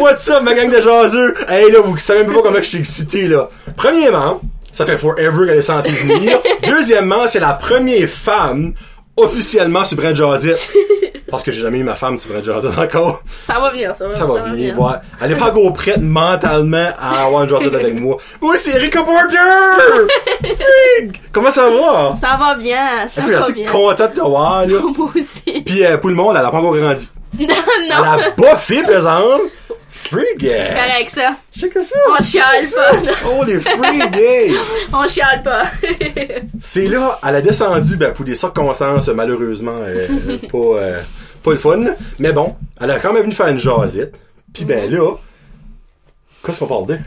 what's up, ma gang de jaseux? Hey, là, vous savez même pas comment je suis excité, là. Premièrement, ça fait forever qu'elle est censée venir. Deuxièmement, c'est la première femme officiellement sur Brent Jazette. Parce que j'ai jamais eu ma femme sur Brent Jazette encore. Ça va venir, ça va, Ça va venir, ouais. Elle est pas encore prête mentalement à avoir une Jazette avec moi. Oui, c'est Erika Porter! Frig! Comment ça va? Ça va bien, ça Je suis va assez bien. content de te voir, là. Moi aussi. Puis euh, pour le monde, elle a pas encore grandi. Non, Elle non. a boffé, par exemple. Frig! C'est correct, ça. Check ça. On chiale pas. Oh, les free days! On chiale pas. C'est là, elle a descendu, ben, pour des circonstances, malheureusement, euh, pas, euh, pas le fun. Mais bon, elle a quand même venu faire une jasette. Puis ben là, qu'est-ce qu'on parle de?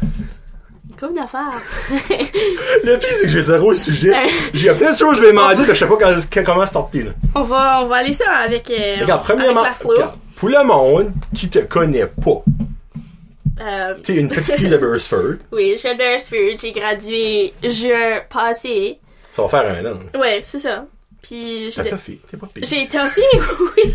Comme d'affaires. Le pire, c'est que j'ai zéro sujet. J'ai plein de choses que je vais demander, mais je sais pas quand, quand- comment starter, là. On va, on va aller ça avec, euh, Regarde, premièrement, la flow. regarde, pour le monde qui te connaît pas, Euh, tu sais, une petite fille de Beresford, oui, je fais le Beresford. J'ai gradué juin passé. ça va faire un an. Ouais, c'est ça. Puis T'as j'ai toffé, t'es pas pire. j'ai toffé, oui.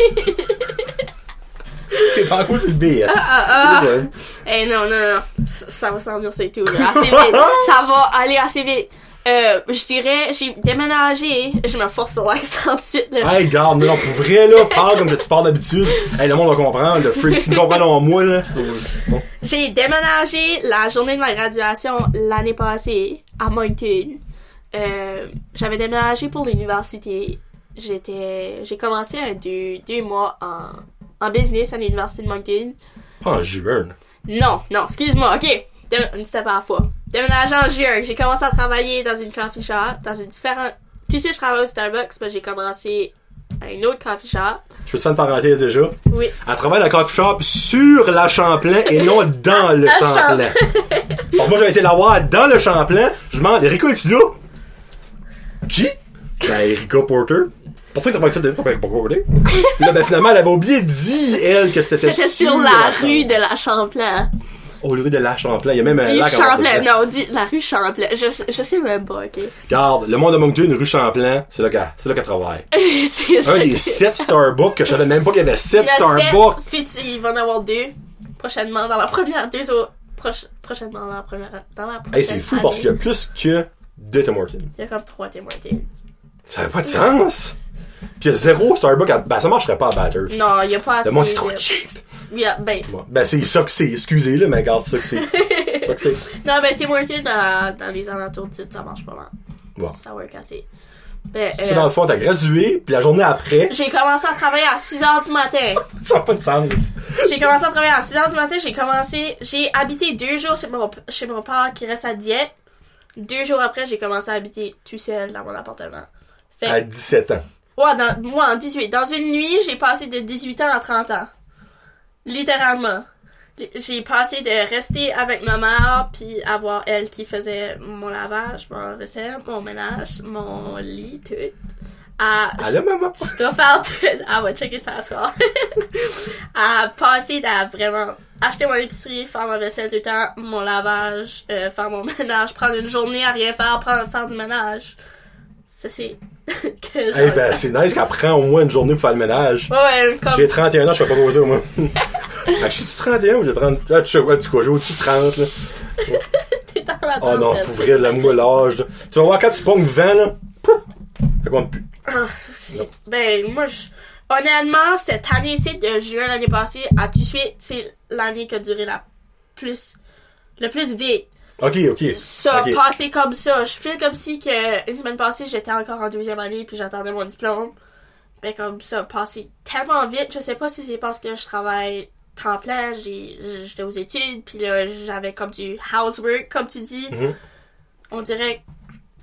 T'es pas encore sur le BS. Ah, ah. C'est bon. Eh non, non, non. Ça, ça va s'en venir, c'est tout. là. Assez vite. ça va aller assez vite. Euh, je dirais, j'ai déménagé. Je me force sur l'accent tout de suite. là. Hey, garde, non, pour vrai, là, parle comme que tu parles d'habitude. Hey, le monde va comprendre. Le freak, s'ils me comprennent en moi, là, bon. J'ai déménagé la journée de ma graduation l'année passée à Moncton. Euh, J'avais déménagé pour l'université. J'étais, j'ai commencé un deux, deux mois en, en business à l'université de Moncton. Pas en juin. Non, non, excuse-moi, ok. Step à la fois. En juin, j'ai commencé à travailler dans une coffee shop, dans une différente... Tout de suite, je travaille au Starbucks, mais j'ai commencé à une autre coffee shop. Je peux te faire une parenthèse déjà? Oui. Elle travaille à la coffee shop sur la Champlain et non dans le La Champlain. Donc moi, j'avais été la voir dans le Champlain. Je demande, Erika, es-tu là? Qui? Ben, Erika Porter. Pour ça que t'as pas accepté là, ben, finalement, elle avait oublié de dire, elle, que c'était C'était sur la rue de la Champlain. Au rue de la Champlain. Il y a même un Du lac Champlain, non, du, la rue Champlain. Je, sais- je sais même pas, ok. Regarde, le monde de Moncton, rue Champlain, c'est là qu'elle, qu'elle travaille. c'est ça. Un des que- sept Starbucks que je savais même pas qu'il y avait sept Il y en a sept. Starbucks. Futur- il va en avoir deux prochainement dans la première, deux autres proche- prochainement dans la première, dans la prochaine Hey, c'est fou parce qu'il y a plus que deux Tim Hortons. Il y a comme trois Tim Hortons. Ça n'a pas de sens. Puis il y a zéro Starbucks à... Ben, ça marcherait pas à Batters. Non, il y a pas assez. Le monde est trop de- cheap. Il y a- ben. Ben, c'est ça que c'est. Excusez, là, mais regarde, ça que c'est. ça que c'est. non, ben, Tim Hortons dans, dans les alentours de site, ça marche pas mal. Bon. Ça work assez. Ben, Tu euh, dans le fond, t'as gradué, puis la journée après, j'ai commencé à travailler à 6 h du matin. ça n'a pas de sens. J'ai commencé à travailler à 6 h du matin. J'ai commencé, j'ai habité deux jours chez mon, chez mon père qui reste à Dieppe. Deux jours après, j'ai commencé à habiter tout seul dans mon appartement. Fait À 17 ans. Ouais, dans, moi, en 18. Dans une nuit, j'ai passé de 18 ans à 30 ans. Littéralement. J'ai passé de rester avec ma mère, puis avoir elle qui faisait mon lavage, mon vaisselle, mon ménage, mon lit, tout, à Allô, maman? refaire tout. Ah, ouais, checker ça ce soir. à passer à vraiment acheter mon épicerie, faire ma vaisselle tout le temps, mon lavage, euh, faire mon ménage, prendre une journée à rien faire, prendre, faire du ménage. Ça, c'est que Eh j'aurais ben, c'est nice qu'elle prend au moins une journée pour faire le ménage. Ouais, comme. J'ai 31 ans, je fais pas poser, moi. ah, je suis 31 ou j'ai 30? Ah, tu sais quoi, tu quoi, j'ai au-dessus de 30, là. T'es dans la Oh non, pour vrai, la moi, l'âge. Tu vas voir quand tu pognes 20, là. Ça compte plus. Ah, Ben, moi, je... honnêtement, cette année-ci de juin l'année passée, à tout de suite, c'est l'année qui a duré la plus, le plus vite. Ok, ok. Ça, Ok. passé comme ça. Je file comme si que une semaine passée, j'étais encore en deuxième année puis j'attendais mon diplôme. Ben, comme ça, passé tellement vite. Je sais pas si c'est parce que je travaille temps plein, j'étais aux études, puis là, j'avais comme du housework, comme tu dis. Mhm. On dirait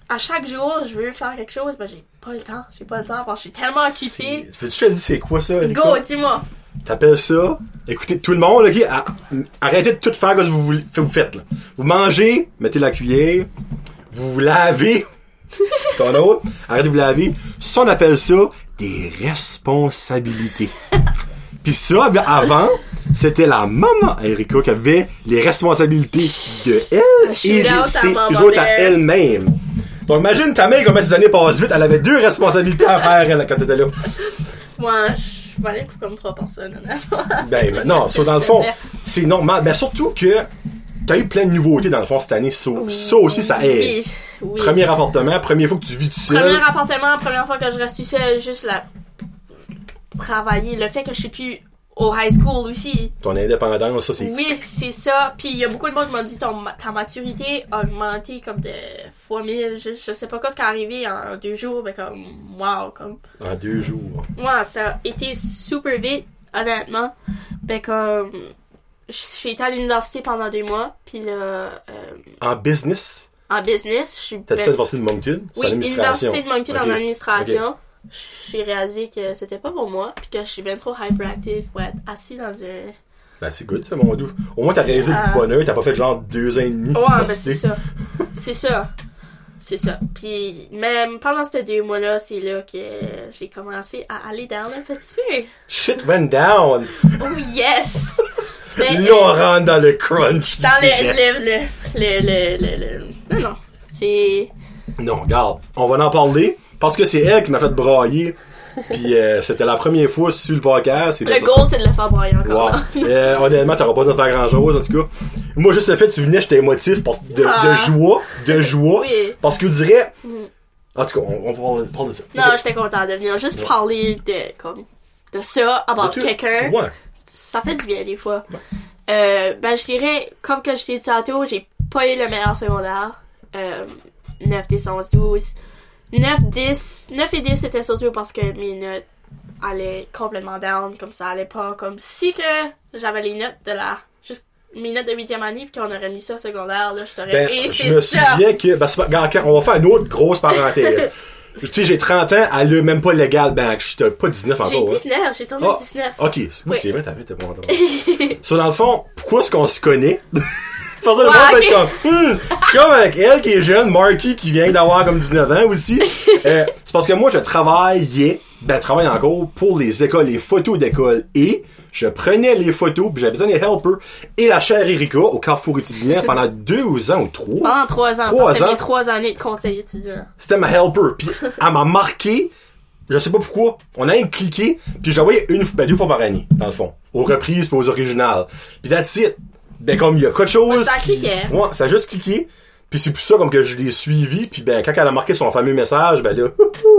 à chaque jour, je veux faire quelque chose, ben j'ai pas le temps. J'ai pas le temps parce que je suis tellement occupée. Veux-tu te dis c'est quoi ça? Go, dis-moi. T'appelles ça. Écoutez, tout le monde, ok, arrêtez de tout faire que vous, vous faites, là. Vous mangez, mettez la cuillère, vous vous lavez, arrêtez de vous laver. Ça, on appelle ça des responsabilités. Puis ça, ben, avant, c'était la maman Erika qui avait les responsabilités de elle et les, ses autres à elle-même. Donc imagine ta mère comment ces années passent vite, elle avait deux responsabilités à faire elle, quand t'étais là. Moi, je- pour comme trois personnes, honnêtement. Ben, ben, non, que dans le fond, c'est normal. Ben, surtout que t'as eu plein de nouveautés, dans le fond, cette année. Ça, ça aussi, ça aide. Oui, oui. Premier appartement, première fois que tu vis tout seul. Premier appartement, première fois que je reste tout seul, juste la travailler. Le fait que je suis plus au high school aussi. Ton indépendance, ça, c'est. Oui, c'est ça. Puis il y a beaucoup de monde qui m'ont dit ton, ta maturité a augmenté comme de fois mille. Je, je sais pas quoi ce qui est arrivé en deux jours, mais comme wow, comme En deux jours. moi ça a été super vite, honnêtement. Ben comme j'ai été à l'université pendant deux mois, puis là euh, En business, en business, je suis t'as ben- dit l'université de Moncton? Oui, en administration. Université de Moncton en administration. J'ai réalisé que c'était pas pour moi, puis que je suis bien trop hyperactive pour être assis dans un. Ben, c'est good, ça, mon doux. Au moins, t'as réalisé Ah. le bonheur, t'as pas fait genre deux ans et demi. Ouais, ben c'est ça. C'est ça. C'est ça. Puis même pendant ces deux mois-là, c'est là que j'ai commencé à aller down un petit peu. Shit went down. Oh yes! Ben, Là, on euh, rentre dans le crunch. dans le, sujet. le, le, le, le, le, le- Non, non. C'est. Non, regarde, on va en parler parce que c'est elle qui m'a fait brailler. Puis euh, c'était la première fois sur le podcast. Le goal, c'est de le faire broyer encore. Wow. là. Euh, honnêtement, t'auras pas besoin de faire grand chose, en tout cas. Moi, juste le fait que tu venais, j'étais émotif parce de, Ah. de joie, de joie. Oui. Parce que je dirais. Mhm. En tout cas, on, on va parler- parler de ça. Non, j'étais contente de venir juste parler de, comme, de ça, about De tout. quelqu'un. Ouais. Ça fait du bien des fois. Euh, ben, je dirais, comme que je t'ai dit tantôt, j'ai pas eu le meilleur secondaire. Euh, 9, 10, 11, 12. 9, 10. 9 et 10, c'était surtout parce que mes notes allaient complètement down, comme ça allait pas. Comme si que j'avais les notes de la. Juste mes notes de 8e année, puis qu'on aurait mis ça au secondaire, là, je t'aurais. Ben, et je me ça! souviens que. Ben, c'est pas- regarde, quand- on va faire une autre grosse parenthèse. tu sais, j'ai 30 ans, elle a même pas légal bank. J'étais pas 19 J'ai encore. hein. 19, j'ai tourné Ah, 19. Ok, oui, Oui. c'est vrai, t'as pas entendu. So, dans le fond, pourquoi est-ce qu'on se connaît? Le va être comme, hmm, je suis comme avec elle qui est jeune, Marky qui vient d'avoir comme 19 ans aussi. Euh, c'est parce que moi, je travaillais, ben, je travaille encore pour les écoles, les photos d'école. Et je prenais les photos, puis j'avais besoin des helpers et la chère Erika au Carrefour étudiant pendant deux ans ou trois. Pendant 3 ans. Trois ans. mes 3 années de conseil étudiant. C'était ma helper. Puis elle m'a marqué, je sais pas pourquoi. On a cliqué, puis j'envoyais une ben, deux fois par année, dans le fond. Aux reprises puis aux originales. Puis that's it. Ben comme il y a quelque chose. Ça qui- cliquait. Ouais, ça a juste cliqué. Puis c'est pour ça comme que je l'ai suivi. Puis ben quand elle a marqué son fameux message, ben là.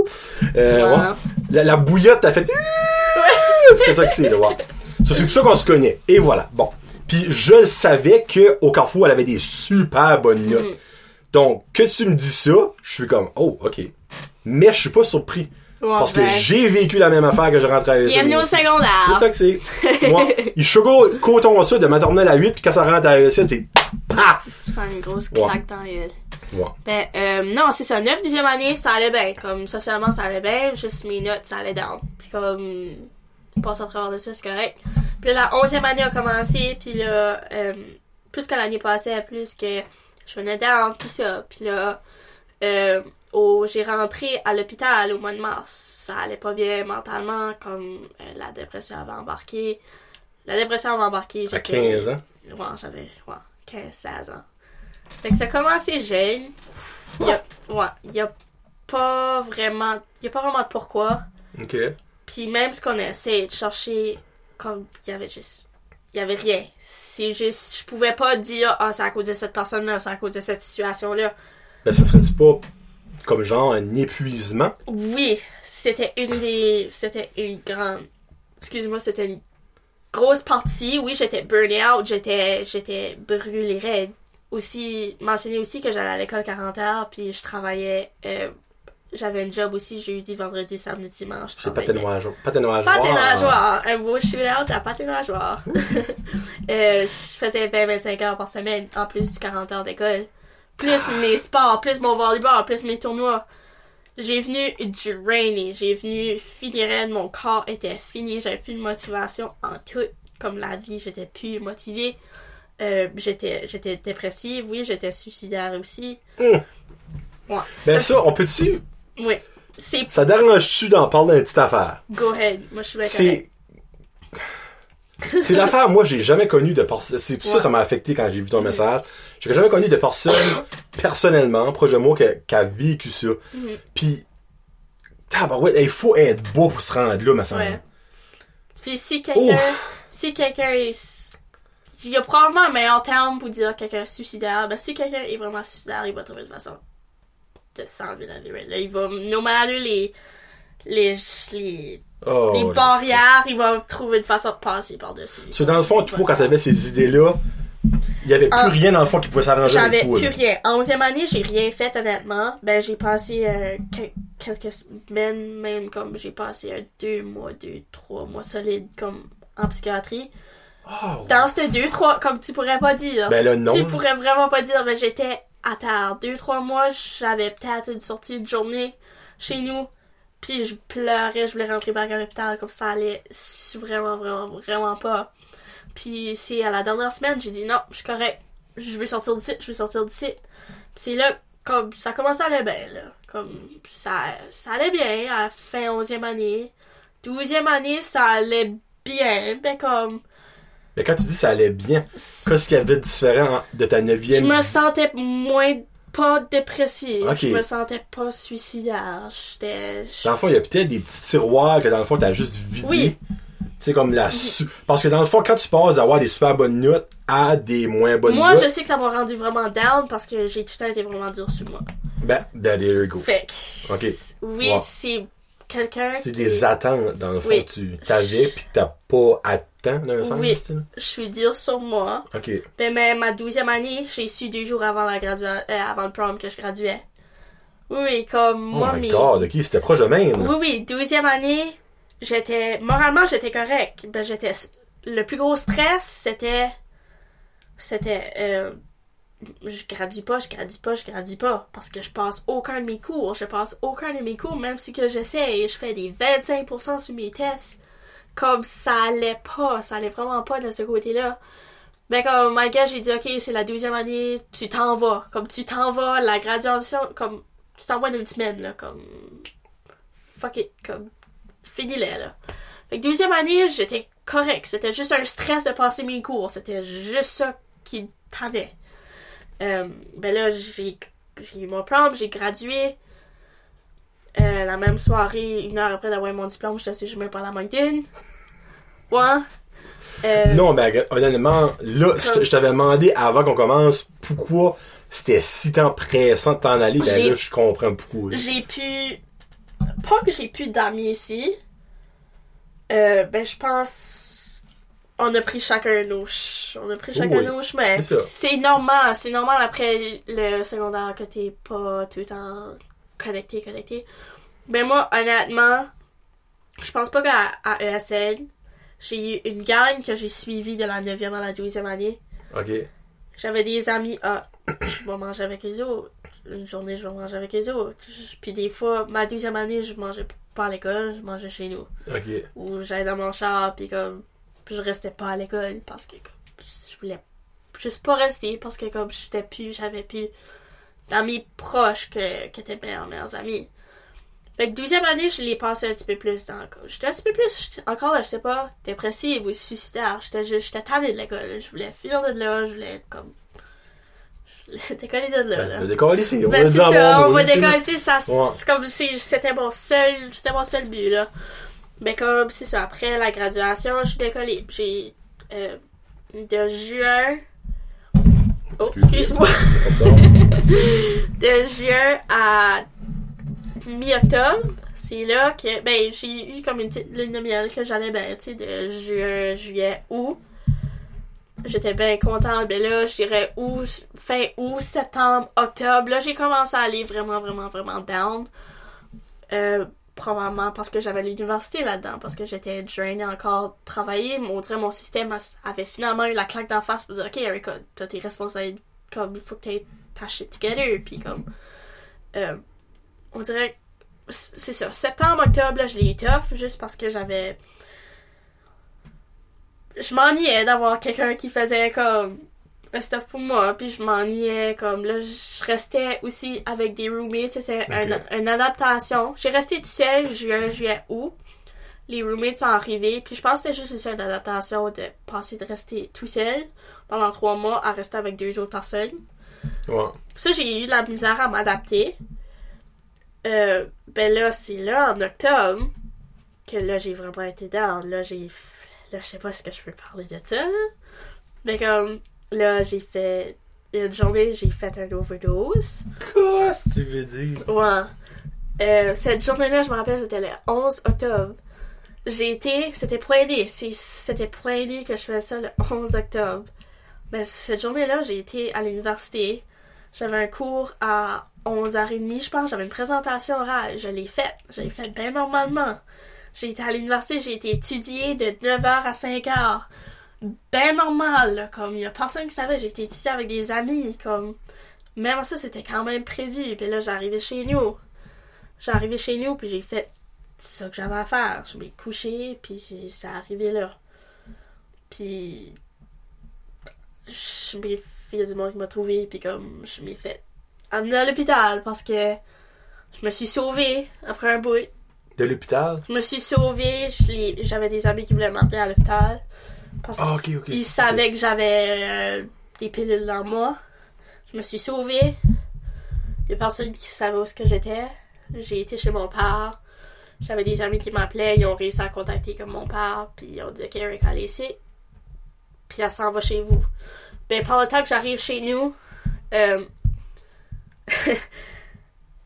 euh, Ouais. ouais. La, la bouillotte a fait. c'est ça que c'est, là, ouais. Ça, c'est pour ça qu'on se connaît. Et voilà. Bon. Puis je savais que au Carrefour, elle avait des super bonnes notes. Mm. Donc, que tu me dis ça, je suis comme, oh, ok. Mais je suis pas surpris. Ouais, Parce que ben, j'ai vécu la même affaire que je rentrais à. Bienvenue au aussi. C'est secondaire. ça que c'est. Moi, il sugar coton ça de maternelle à 8, puis quand ça rentre à 7, c'est paf! Faire une grosse Ouais. claque dans elle. Ouais. Ben, euh, non, c'est ça. 9 10e année, ça allait bien. Comme, socialement, ça allait bien. Juste mes notes, ça allait down. Puis comme, passe à travers de ça, c'est correct. Puis là, la 11e année a commencé. Puis là, euh, plus que l'année passait, plus que je venais down. Puis ça. Puis là, euh, au, j'ai rentré à l'hôpital au mois de mars. Ça allait pas bien mentalement. Comme, euh, la dépression avait embarqué. La dépression avait embarqué. À j'étais- 15 ans? Ouais, j'avais ouais, 15, 16 ans. Fait que ça a commencé jeune. Il y a, ouais, il y a pas vraiment, il y a pas vraiment de pourquoi. Ok. Puis même ce qu'on a essayé de chercher, comme, il y avait juste, il y avait rien. C'est juste, je pouvais pas dire, ah, c'est à cause de cette personne-là, c'est à cause de cette situation-là. Ben, ça serait-tu pas comme genre un épuisement? Oui, c'était une des, c'était une grande, excuse-moi, c'était une grosse partie. Oui, j'étais burn out, j'étais, j'étais brûlée raide. Aussi, mentionner aussi que j'allais à l'école 40 heures, puis je travaillais, euh, j'avais un job aussi jeudi, vendredi, samedi, dimanche. travaillais. patinage. Patinage. Patinageoire, un beau shootout à patinageoire. euh, je faisais 20-25 heures par semaine, en plus du 40 heures d'école. Plus mes sports, plus mon volleyball, plus mes tournois. J'ai venu drainer, j'ai venu finir mon corps était fini, j'avais plus de motivation en tout. Comme la vie, j'étais plus motivée. Euh, j'étais, j'étais dépressive, oui, j'étais suicidaire aussi. Ouais, Ben, ça, ça, on peut-tu? oui. Ça dérange-tu d'en parler d'une petite affaire? go ahead. Moi, je suis. C'est. C'est l'affaire, moi, j'ai jamais connu de personne. C'est ça Ouais. ça m'a affecté quand j'ai vu ton message. J'ai jamais connu de personne, personnellement, proche de moi, qui a, vécu ça. Mhm. Puis, tabarouette, il faut être beau pour se rendre là, semble. Ouais. Puis si quelqu'un, si quelqu'un est, il y a probablement un meilleur terme pour dire quelqu'un est suicidaire. Ben, si quelqu'un est vraiment suicidaire, il va trouver une façon de s'enlever la vie. Là, il va, no matter les, les, les, Oh, les barrières, il va trouver une façon de passer par-dessus. So, dans le fond, toi, quand t'avais ces idées-là, il y avait plus Ah. rien dans le fond qui pouvait s'arranger avec J'avais toi. plus là. rien. En 11e année, j'ai rien fait, honnêtement. Ben, j'ai passé euh, que- quelques semaines, même comme j'ai passé deux mois, deux, trois mois solides, comme en psychiatrie. Oh, Dans ces deux, trois, comme tu pourrais pas dire. Ben là, non. Tu pourrais vraiment pas dire, mais j'étais à terre. Deux, trois mois, j'avais peut-être une sortie de journée chez nous. Puis je pleurais, je voulais rentrer back à l'hôpital, comme ça allait vraiment, vraiment, vraiment pas. Puis c'est à la dernière semaine, j'ai dit non, je suis correct. Je veux sortir site, je veux sortir site. Puis c'est là, comme, ça commençait à aller bien, là. Comme, ça, ça allait bien à la fin 11e année. 12e année, ça allait bien, mais comme, Mais quand tu dis ça allait bien, qu'est-ce qu'il y avait de différent en- de ta Je neuvième me sentais moins pas dépressive. Je me sentais pas suicidaire. J'étais. Dans le fond, il y a peut-être des petits tiroirs que dans le fond, t'as juste vidé. Oui. Tu comme la su- Parce que dans le fond, quand tu passes d'avoir des super bonnes notes à des moins bonnes Moi, notes, je sais que ça m'a rendu vraiment down parce que j'ai tout le temps été vraiment dur sur moi. ben, ben, there you go. Fait que. Ok. Oui, Wow. c'est quelqu'un. C'est qui- des attentes, dans le fond, Oui. tu t'avais que t'as pas atteint, dans un sens, Oui. Je suis dure sur moi. Ok. Ben, mais ma douzième année, j'ai su deux jours avant la gradua... euh, avant le prom que je graduais. Oui, oui, comme Oh moi, my mes- god, ok, c'était proche de même. Oui, oui, douzième année, j'étais. Moralement, j'étais correct. Ben, j'étais. Le plus gros stress, c'était. C'était. Euh, je gradue pas, je gradue pas, je gradue pas. Parce que je passe aucun de mes cours. Je passe aucun de mes cours, même si que j'essaie et je fais des 25% sur mes tests. Comme ça allait pas, ça allait vraiment pas de ce côté-là. Ben comme, my God, j'ai dit, ok, c'est la douzième année, tu t'en vas. Comme tu t'en vas, la graduation, comme, tu t'en vas d'une semaine, là, comme, fuck it, comme, finis-les, là. Fait que douzième année, j'étais correct. C'était juste un stress de passer mes cours. C'était juste ça qui tendait. Euh, ben là, j'ai eu mon prom, j'ai gradué. Euh, la même soirée, une heure après d'avoir mon diplôme, je te suis jamais par la mountain. Ouais. Euh, Non, ben, regarde, honnêtement, là, je t'avais demandé avant qu'on commence pourquoi c'était si tant pressant de t'en aller. Ben là, je comprends pourquoi. J'ai pu. Pas que j'ai pu d'amis ici. Euh, ben, je pense. On a pris chacun nos. ch- On a pris chacun Oui, nos chemins. c'est normal. C'est normal après le secondaire que t'es pas tout le temps connecté, connecté. Ben, moi, honnêtement, je pense pas qu'à à ESN, j'ai eu une gang que j'ai suivie de la 9e à la 12e année. Ok. J'avais des amis, ah, je vais manger avec eux autres. Une journée, je vais manger avec eux autres. Puis des fois, ma deuxième année, je mangeais pas à l'école, je mangeais chez nous. Ok. Ou j'allais dans mon char, puis comme, je restais pas à l'école parce que comme, je voulais juste pas rester parce que comme j'étais plus, j'avais plus d'amis proches que, que étaient mes meilleurs amis. Fait que douzième année, je l'ai passé un petit peu plus dans J'étais un petit peu plus, encore là, j'étais pas dépressive ou suicidaire. J'étais juste, j'étais tannée de l'école. Je voulais finir de là, je voulais comme, je voulais décoller de là. Ben, là. décoller ici. On Ben, va c'est ça, on va c'est décoller, c'est ça. Ouais. C'est comme si c'était mon seul, c'était mon seul but, là. Mais comme, c'est ça, après la graduation, je suis décollée. J'ai, euh, de juin, oh, excuse-moi, de juin à mi-octobre, c'est là que, ben, j'ai eu comme une petite lune de miel que j'allais bien, tu sais, de juin, juillet, août. J'étais bien contente. Mais là, je dirais août, fin août, septembre, octobre. Là, j'ai commencé à aller vraiment, vraiment, vraiment down. Euh, probablement parce que j'avais l'université là-dedans, parce que j'étais drainée encore travailler. On dirait mon système avait finalement eu la claque d'en face pour dire Ok, Erika, t'as tes responsabilités, comme il faut que t'aies ta shit together. Puis comme. euh, on dirait. C'est ça. Septembre, octobre, là, je l'ai tough juste parce que j'avais je m'ennuyais d'avoir quelqu'un qui faisait comme le stuff pour moi, puis je m'ennuyais comme là je restais aussi avec des roommates, c'était un- une adaptation. J'ai resté toute seule juin, juillet, août. Les roommates sont arrivés, puis je pense que c'était juste aussi une adaptation de passer de rester tout seul pendant trois mois à rester avec deux autres personnes. Ouais. Ça, j'ai eu de la misère à m'adapter. Euh, ben là, c'est là, en octobre, que là, j'ai vraiment été down. Là, j'ai. Là, je sais pas ce que je peux parler de ça. Mais comme, là, j'ai fait. Une journée, j'ai fait un overdose. Quoi, ce que tu veux dire? Ouais. Euh, cette journée-là, je me rappelle, c'était le 11 octobre. J'ai été. C'était plein d'idées. C'était plein d'idées que je faisais ça le 11 octobre. Mais cette journée-là, j'ai été à l'université. J'avais un cours à 11h30, je pense. J'avais une présentation orale. Je l'ai faite. Je l'ai faite bien normalement. J'ai été à l'université, j'ai été étudiée de 9h à 5h. Ben normal, là, comme il y a personne qui savait, été étudiée avec des amis, comme même ça c'était quand même prévu. Puis là j'arrivais chez nous. J'arrivais chez nous puis j'ai fait ça que j'avais à faire. Je m'ai couché puis c'est ça arrivé là. Puis je m'ai fait du monde qui m'a trouvé puis comme je m'ai fait amener à l'hôpital parce que je me suis sauvée après un bout. De l'hôpital? Je me suis sauvée. J'avais des amis qui voulaient m'emmener à l'hôpital. Parce Ah, qu'ils savaient que j'avais euh, des pilules dans moi. Je me suis sauvée. Il y a personne qui savait où ce que j'étais. J'ai été chez mon père. J'avais des amis qui m'appelaient. Ils ont réussi à contacter comme mon père. Puis ils ont dit Ok, Eric, allez ici. Puis elle s'en va chez vous. Ben, par le temps que j'arrive chez nous, euh,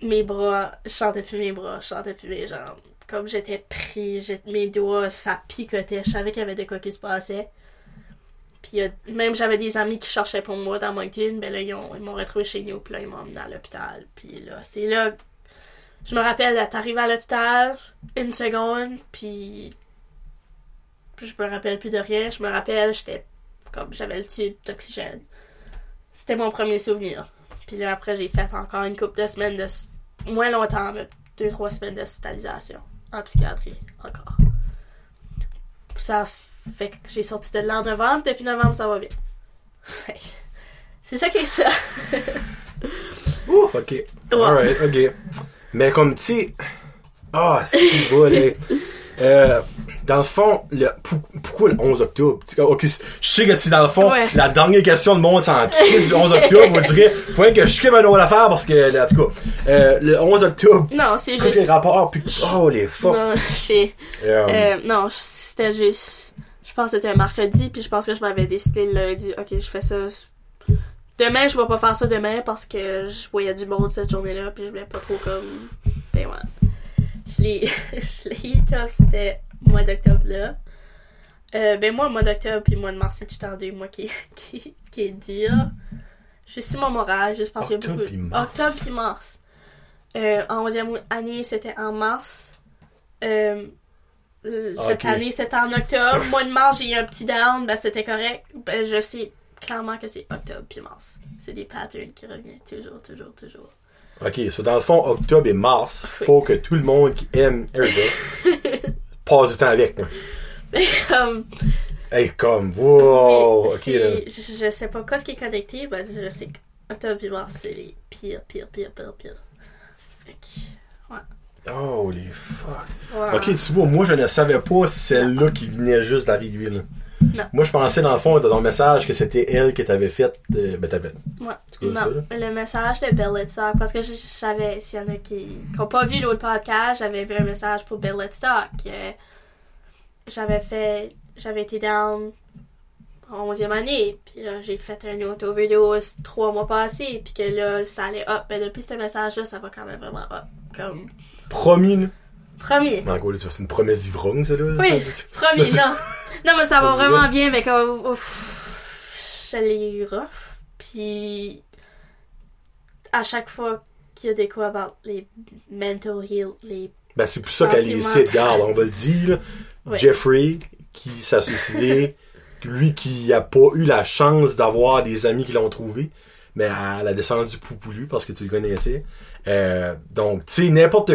mes bras, je sentais plus mes bras, je sentais plus mes jambes. Comme j'étais pris, mes doigts, ça picotait. Je savais qu'il y avait de quoi qui se passait. Puis euh, même j'avais des amis qui cherchaient pour moi dans Moncton, ben là, ils, ont- ils m'ont retrouvé chez nous, puis là, ils m'ont emmené à l'hôpital. Puis là, c'est là, je me rappelle d'être arrivée à l'hôpital, une seconde, puis je me rappelle plus de rien. Je me rappelle, j'étais comme, j'avais le tube d'oxygène. C'était mon premier souvenir. Puis là, après, j'ai fait encore une couple de semaines de... Moins longtemps, mais deux, trois semaines d'hospitalisation en psychiatrie, encore. Ça fait que j'ai sorti de là en novembre. Depuis novembre, ça va bien. C'est ça qui est ça. Ouh, ok. Alright, ok. Mais comme, tu sais. Ah, c'est beau, là. Euh, dans le fond, le, pou- pourquoi le 11 octobre? Je sais que c'est dans le fond, Ouais. la dernière question de monde, en crise du 11 octobre. On dirait, faut que je skip une autre affaire parce que, là, en tout cas, euh, le 11 octobre, Non, c'est que les juste... rapports, puis, oh, les fuck. Non, j'ai... Euh, Euh, non, c'était juste. Je pense que c'était un mercredi, puis je pense que je m'avais décidé le lundi. Ok, je fais ça. Demain, je vais pas faire ça demain parce que je voyais du monde cette journée-là, puis je voulais pas trop comme. Ben ouais. Je l'ai. je l'ai eu c'était mois d'octobre là. Euh, ben moi, mois d'octobre, puis mois de mars, c'est tout temps deux mois qui, qui, qui est dur. Je suis mon moral, juste parce qu'il y a Octobre beaucoup. mars. Octobre puis mars. Euh, en 11e année, c'était en mars. Euh, cette année, c'était en octobre. Mois de mars, j'ai eu un petit down. Ben, c'était correct. Ben, je sais clairement que c'est octobre puis mars. C'est des patterns qui reviennent toujours, toujours, toujours. Ok, so dans le fond, octobre et mars, faut que tout le monde qui aime Erika passe du temps avec. Comme, Hey, comme, wow, mais ok, là. je, sais pas quoi ce qui est connecté. Ben, je sais que octobre puis mars, c'est les pires, pires, pires, pires, pires. Fait que, Oh, les fuck. ouais. Ok, tu vois, moi, je ne savais pas celle-là qui venait juste d'arriver, là. Non. Moi, je pensais, dans le fond, dans ton message, que c'était elle qui t'avait fait, euh, ben, t'avais, Ouais. Quoi ça, Non, le message de Bill Stock, parce que je- j'avais, s'il y en a qui n'ont pas vu l'autre podcast, j'avais vu un message pour Bill Stock. euh, j'avais fait, j'avais été down en 11e année, puis là, j'ai fait un autre overdose trois mois passés, puis que là, ça allait up. Mais depuis ce message-là, ça va quand même vraiment up. Comme, promis, promis. Mais c'est une promesse d'ivrogne, ça, là. Oui, promis, non. Non, mais ça va vraiment bien, mais comme. eu rough. Puis. À chaque fois qu'il y a des quoi about les mental heal, les. Ben, c'est pour ça qu'elle est ici, regarde, on va le dire. Ouais. Jeffrey, qui s'est suicidé, lui qui a pas eu la chance d'avoir des amis qui l'ont trouvé, mais elle a descendu poupoulu parce que tu le connaissais. Euh, donc, tu sais, n'importe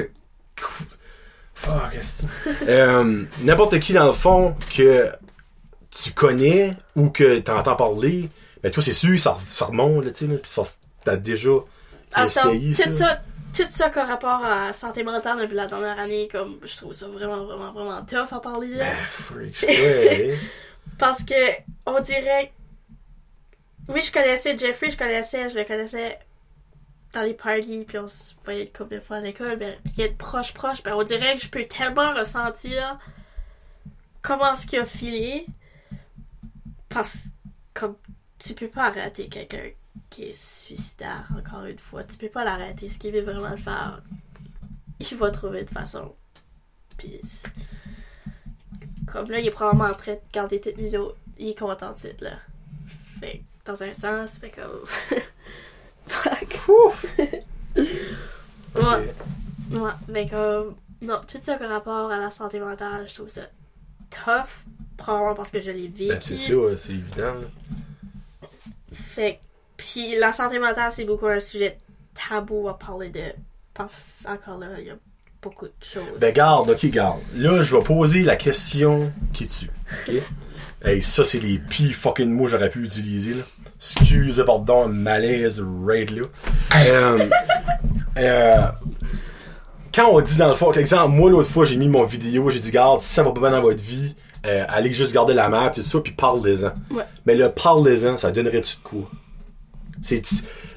Fuck, qu'est-ce que- euh, n'importe qui dans le fond que tu connais ou que t'entends parler, ben toi c'est sûr ça, ça remonte là, tu sais, ça, t'as déjà Ah, ça, essayé tout ça. ça. Tout ça qu'en rapport à santé mentale depuis la dernière année, comme je trouve ça vraiment, vraiment, vraiment tough à parler de. Ben, freak, je ouais. Parce que on dirait. Oui, je connaissais Jeffrey, je connaissais, je le connaissais dans les parties, puis on se voyait une couple de fois à l'école, ben, puis être proche, proche, ben, on dirait que je peux tellement ressentir comment ce qu'il a filé. Parce que, tu peux pas arrêter quelqu'un qui est suicidaire, encore une fois. Tu peux pas l'arrêter. Ce qu'il veut vraiment faire, il va trouver une façon. Puis, comme là, il est probablement en train de garder toutes les autres. Il est content de là. Fait dans un sens, fait comme. Fuck. Ouais. Ouais, mais comme. Non, tout ça par rapport à la santé mentale, je trouve ça tough. Probablement parce que je l'ai vécu. Ben, c'est ça, ouais, c'est évident. là. Fait Puis la santé mentale, c'est beaucoup un sujet tabou à parler de. Parce encore là, il y a beaucoup de choses. Ben, garde, ok, garde. Là, je vais poser la question qui tue. Ok? Hey, ça, c'est les pires fucking mots que j'aurais pu utiliser, là. Excusez, pardon, malaise, raid, là. Euh, euh, quand on dit dans le fond, par exemple, moi, l'autre fois, j'ai mis mon vidéo, j'ai dit, garde, si ça va pas bien dans votre vie, euh, allez juste garder la map, tout ça, puis parlez-en. Ouais. Mais le parlez-en, ça donnerait-tu de quoi? C'est,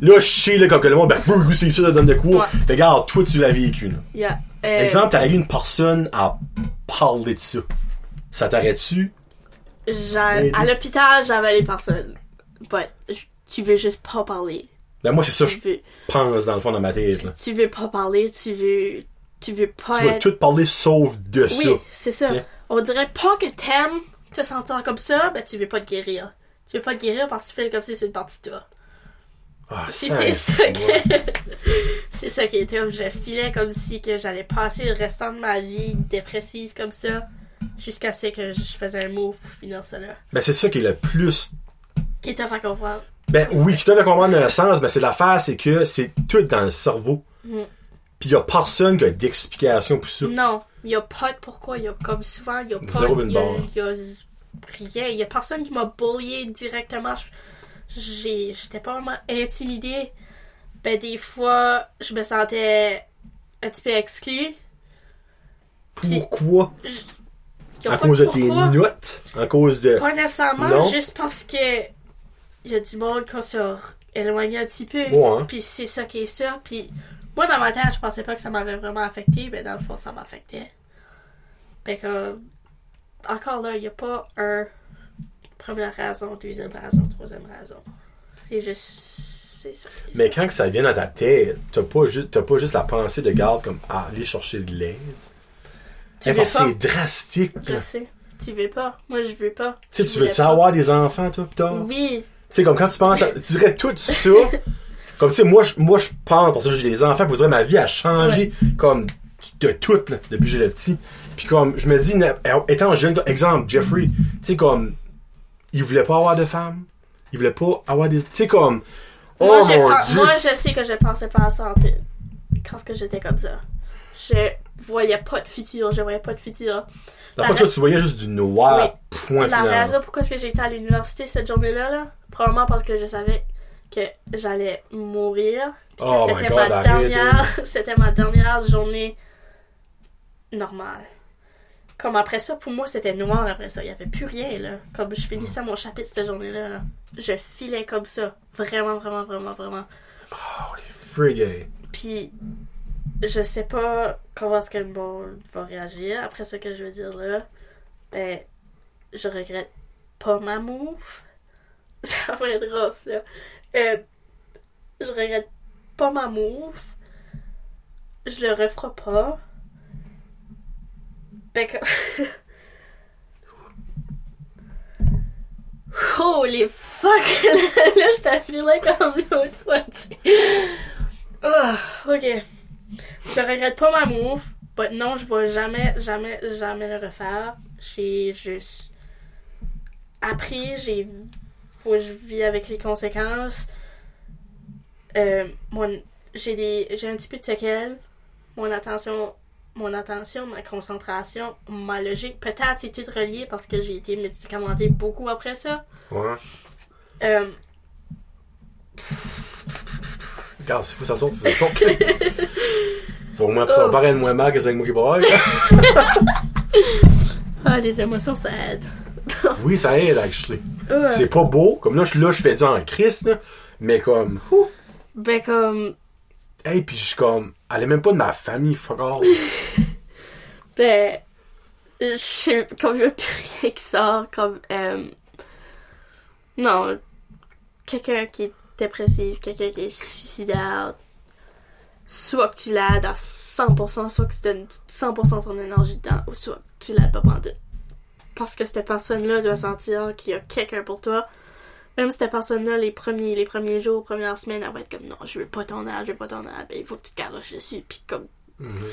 là, je sais, là, quand que le monde, ben, c'est ça, ça donne de quoi? Ouais. Mais regarde, toi, tu l'as vécu, là. Il y a, euh, Exemple, t'aurais eu une personne à parler de ça. Ça t'arrête-tu? à l'hôpital, j'avais les personnes. But, tu veux juste pas parler. Ben, moi, c'est ça que je veux, pense, dans le fond, dans ma tête, là. tu veux pas parler, tu veux. Tu veux pas Tu être. tout parler sauf de ça. Oui, c'est ça. On dirait pas que t'aimes te sentir comme ça, ben tu veux pas te guérir. Tu veux pas te guérir parce que tu fais comme si c'est une partie de toi. Ah, c'est ça que... c'est ça qui était. Je filais comme si que j'allais passer le restant de ma vie dépressive comme ça, jusqu'à ce que je faisais un move pour finir ça là. Ben, c'est ça qui est le plus. Qui est tough à comprendre. Ben, oui, qui te fait comprendre un sens, mais c'est l'affaire, c'est que c'est tout dans le cerveau. Mm. Puis y a personne qui a d'explication pour ça. Non, il y a pas de pourquoi. Il y a comme souvent, il y a pas une il y a- il rien. Il a personne qui m'a bullié directement. J'étais pas vraiment intimidée. Ben des fois, je me sentais un petit peu exclue. Pourquoi? Il À cause de tes notes? À cause de. Pas nécessairement, Non. juste parce que il y a du monde qu'on s'est éloigné un petit peu. Ouais, hein. Puis c'est ça qui est ça. Puis moi, dans ma tête, je pensais pas que ça m'avait vraiment affecté, mais dans le fond, ça m'affectait. Fait que, encore là, il n'y a pas un première raison, deuxième raison, troisième raison. C'est juste. Est Mais quand que ça vient dans ta tête, t'as pas juste, t'as pas juste la pensée de garde comme ah, aller chercher de l'aide. C'est drastique. Je là. sais. Tu veux pas. Moi, je veux pas. Tu veux-tu avoir des enfants, toi, plus tard? Oui. Tu sais, comme quand tu penses à, tu dirais tout ça, comme tu sais, moi, je, moi, je pense, parce que j'ai des enfants, pour dire, ma vie a changé, comme, de tout, là, depuis que j'ai le petit. Puis comme, je me dis, na- étant jeune, exemple, Jeffrey, tu sais, comme, il voulait pas avoir de femme, il voulait pas avoir des, tu sais, comme, Moi, oh j'ai mon pen- dieu. moi, je sais que je pensais pas à ça en quand que j'étais comme ça. Je voyais pas de futur, je voyais pas de futur. La fois, toi, tu voyais juste du noir, point La final. raison pourquoi est-ce que j'étais à l'université cette journée-là, là, probablement parce que je savais que j'allais mourir. puis que Oh c'était ma dernière, c'était ma dernière journée normale. Comme après ça, pour moi, c'était noir après ça. Il y avait plus rien, là. Comme je finissais mon chapitre cette journée-là, là. je filais comme ça. Vraiment, vraiment, vraiment, vraiment. Oh, les friggés. Puis, je sais pas comment est-ce que le monde va réagir après ce que je veux dire là. Ben, je regrette pas ma move. Ça va être rough, là. Euh, je regrette pas ma move. Je le referai pas. Ben, Holy fuck! là, je t'affilais comme l'autre fois, tu sais. Ah, ok. Je regrette pas ma move. But non, je vais jamais, jamais, jamais le refaire. J'ai juste appris, j'ai. Faut que je vis avec les conséquences. Euh, mon, j'ai des. J'ai un petit peu de séquelles. Mon attention. Mon attention, ma concentration, ma logique. Peut-être c'est tout relié parce que j'ai été médicamenté beaucoup après ça. Ouais. Euh, Regarde, s'il faut ça faut que ça sorte. ça va au moins, ça va paraître moins mal que c'est avec moi qui braille. ah, les émotions, ça aide. Oui, ça aide, actually. Euh, C'est pas beau. Comme là, je, là, je fais du en Christ, là. Mais comme, ouh, Ben comme Hey, pis je suis comme, elle est même pas de ma famille, fuck. Ben, je sais, comme je veux plus rien qui sort, comme, euh, non, quelqu'un qui est dépressif, quelqu'un qui est suicidaire, soit que tu l'aides à 100%, soit que tu donnes 100% de ton énergie dedans, ou soit que tu l'aides pas pendant Parce que cette personne-là doit sentir qu'il y a quelqu'un pour toi. Même cette personne-là, les premiers, les premiers jours, premières semaines, elle va être comme non, je veux pas ton aide, je veux pas ton aide, ben, il faut que tu te garoches dessus, puis comme Mhm.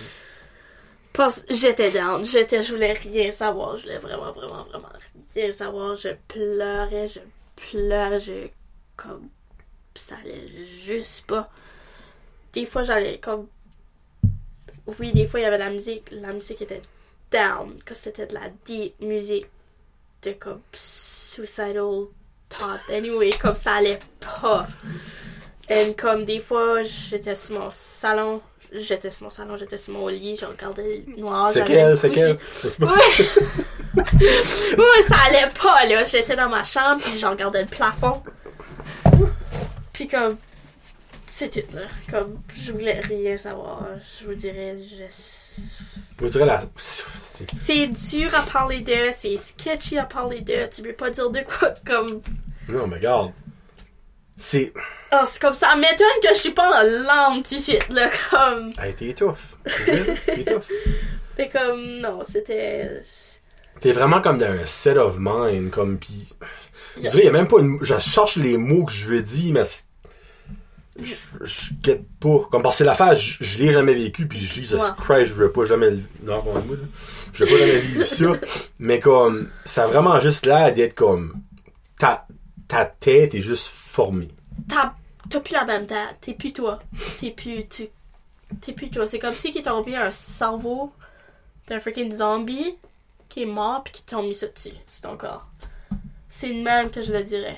parce j'étais down, j'étais, je voulais rien savoir, je voulais vraiment, vraiment, vraiment rien savoir. Je pleurais, je pleurais, je comme ça allait juste pas. Des fois j'allais comme oui, des fois il y avait la musique, la musique était down, que c'était de la deep musique de comme suicidal thought. Anyway, comme ça allait pas. Et comme des fois j'étais sur mon salon, j'étais sur mon salon, j'étais sur mon lit, je regardais le noir. C'est quel, c'est quel? Ouais. ouais, ça allait pas, là. J'étais dans ma chambre, puis j'en regardais le plafond. Puis comme... C'est tout, là. Comme, je voulais rien savoir. Je vous dirais, je... Vous dirais la. c'est- C'est dur à parler de, c'est sketchy à parler de. Tu peux pas dire de quoi, comme... Non, mais regarde. C'est. Oh, c'est comme ça. M'étonne que je suis pas en larmes tout de suite, là. Comme... Hey, t'es. C'est vrai, T'es. Mais comme, non, c'était... T'es vraiment comme dans un set of mind, comme pis. Je dirais, y a même pas une. Je cherche les mots que je veux dire, mais. Je, je guette pas. Comme parce que l'affaire, je, je l'ai jamais vécu, puis Jesus Ouais. Christ, je veux pas jamais. le- Non, là. Je veux pas jamais vivre ça. Mais comme. Ça a vraiment juste l'air d'être comme. Ta, ta tête est juste formée. T'as t'as plus la même tête. T'es plus toi. T'es plus... tu- T'es plus toi. C'est comme si qu'ils t'ont mis un cerveau d'un freaking zombie qui est mort puis qui t'ont mis ça dessus. C'est ton corps. C'est une même que je le dirais.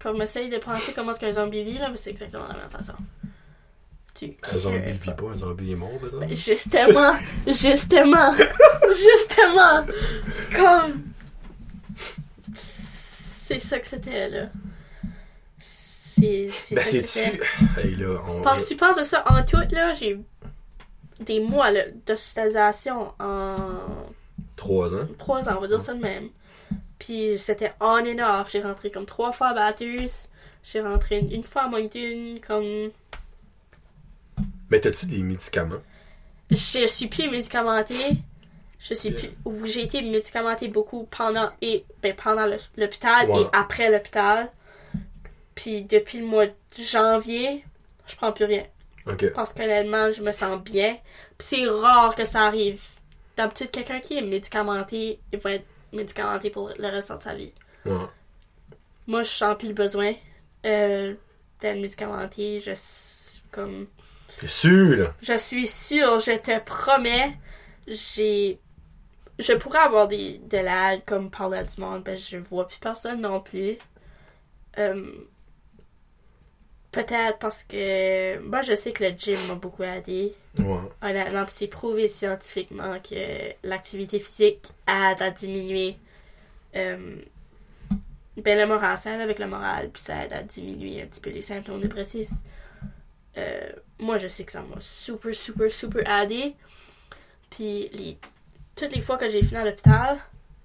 Comme essaye de penser comment est-ce qu'un zombie vit, là, mais c'est exactement la même façon. Tu Un zombie vit pas, un zombie est mort, par exemple? Justement, justement, justement, comme c'est ça que c'était là. C'est c'est Ben, c'est-tu. Hey, on. Parce que tu penses de ça en tout là, j'ai des mois là, d'hospitalisation en Trois ans. trois ans, on va dire ça de même. Puis c'était on and off. J'ai rentré comme trois fois à Bathurst. J'ai rentré une, une fois à Moncton, comme Mais t'as-tu des médicaments? je suis plus médicamentée. Je suis plus. J'ai été médicamentée beaucoup pendant et ben, pendant l'hôpital et après l'hôpital. Puis depuis le mois de janvier, je prends plus rien. Ok. Parce qu'honnêtement, je me sens bien. Puis c'est rare que ça arrive. D'habitude, quelqu'un qui est médicamenté, il va être médicamenté pour le restant de sa vie. Ouais. Moi, je sens plus le besoin euh, d'être médicamenté. Je suis comme. T'es sûr, là? Je suis sûre, je te promets, j'ai. Je pourrais avoir des, de l'aide comme parler à du monde, que je vois plus personne non plus. Euh, Peut-être parce que moi je sais que le gym m'a beaucoup aidé. Ouais. Honnêtement, puis c'est prouvé scientifiquement que l'activité physique aide à diminuer euh, ben, le moral. Ça aide avec le moral, puis ça aide à diminuer un petit peu les symptômes dépressifs. Euh, moi, je sais que ça m'a super, super, super aidé. Puis les, toutes les fois que j'ai fini à l'hôpital,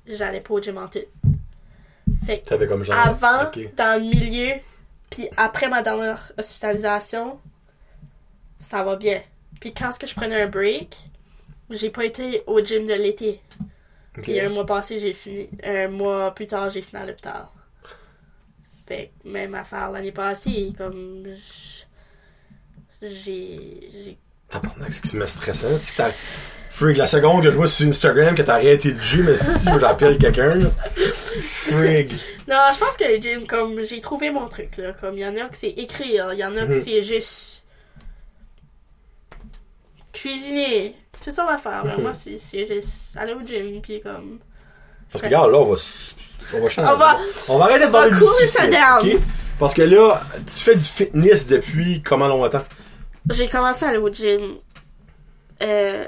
j'allais pas au gym en tout. Fait que T'avais comme genre. avant, dans le milieu, puis après ma dernière hospitalisation, ça va bien. Puis quand est-ce que je prenais un break, j'ai pas été au gym de l'été. Puis un mois passé, j'ai fini. Un mois plus tard, j'ai fini à l'hôpital. Fait que même affaire l'année passée, comme. J'ai. c'est que c'est stressant. Frig, la seconde que je vois sur Instagram que t'as arrêté le gym, mais si j'appelle quelqu'un, là. Frig. Non, je pense que le gym, comme. J'ai trouvé mon truc, là. Comme, il y en a que c'est écrire, il y en a que Mhm. c'est juste. Cuisiner. C'est ça l'affaire. mais Mhm. Moi, c'est juste aller au gym, puis comme. Parce que regarde, là, on va, on va changer. On va- on va arrêter de parler du suicide, down. Parce que là, tu fais du fitness depuis comment longtemps? J'ai commencé à aller au gym. Euh.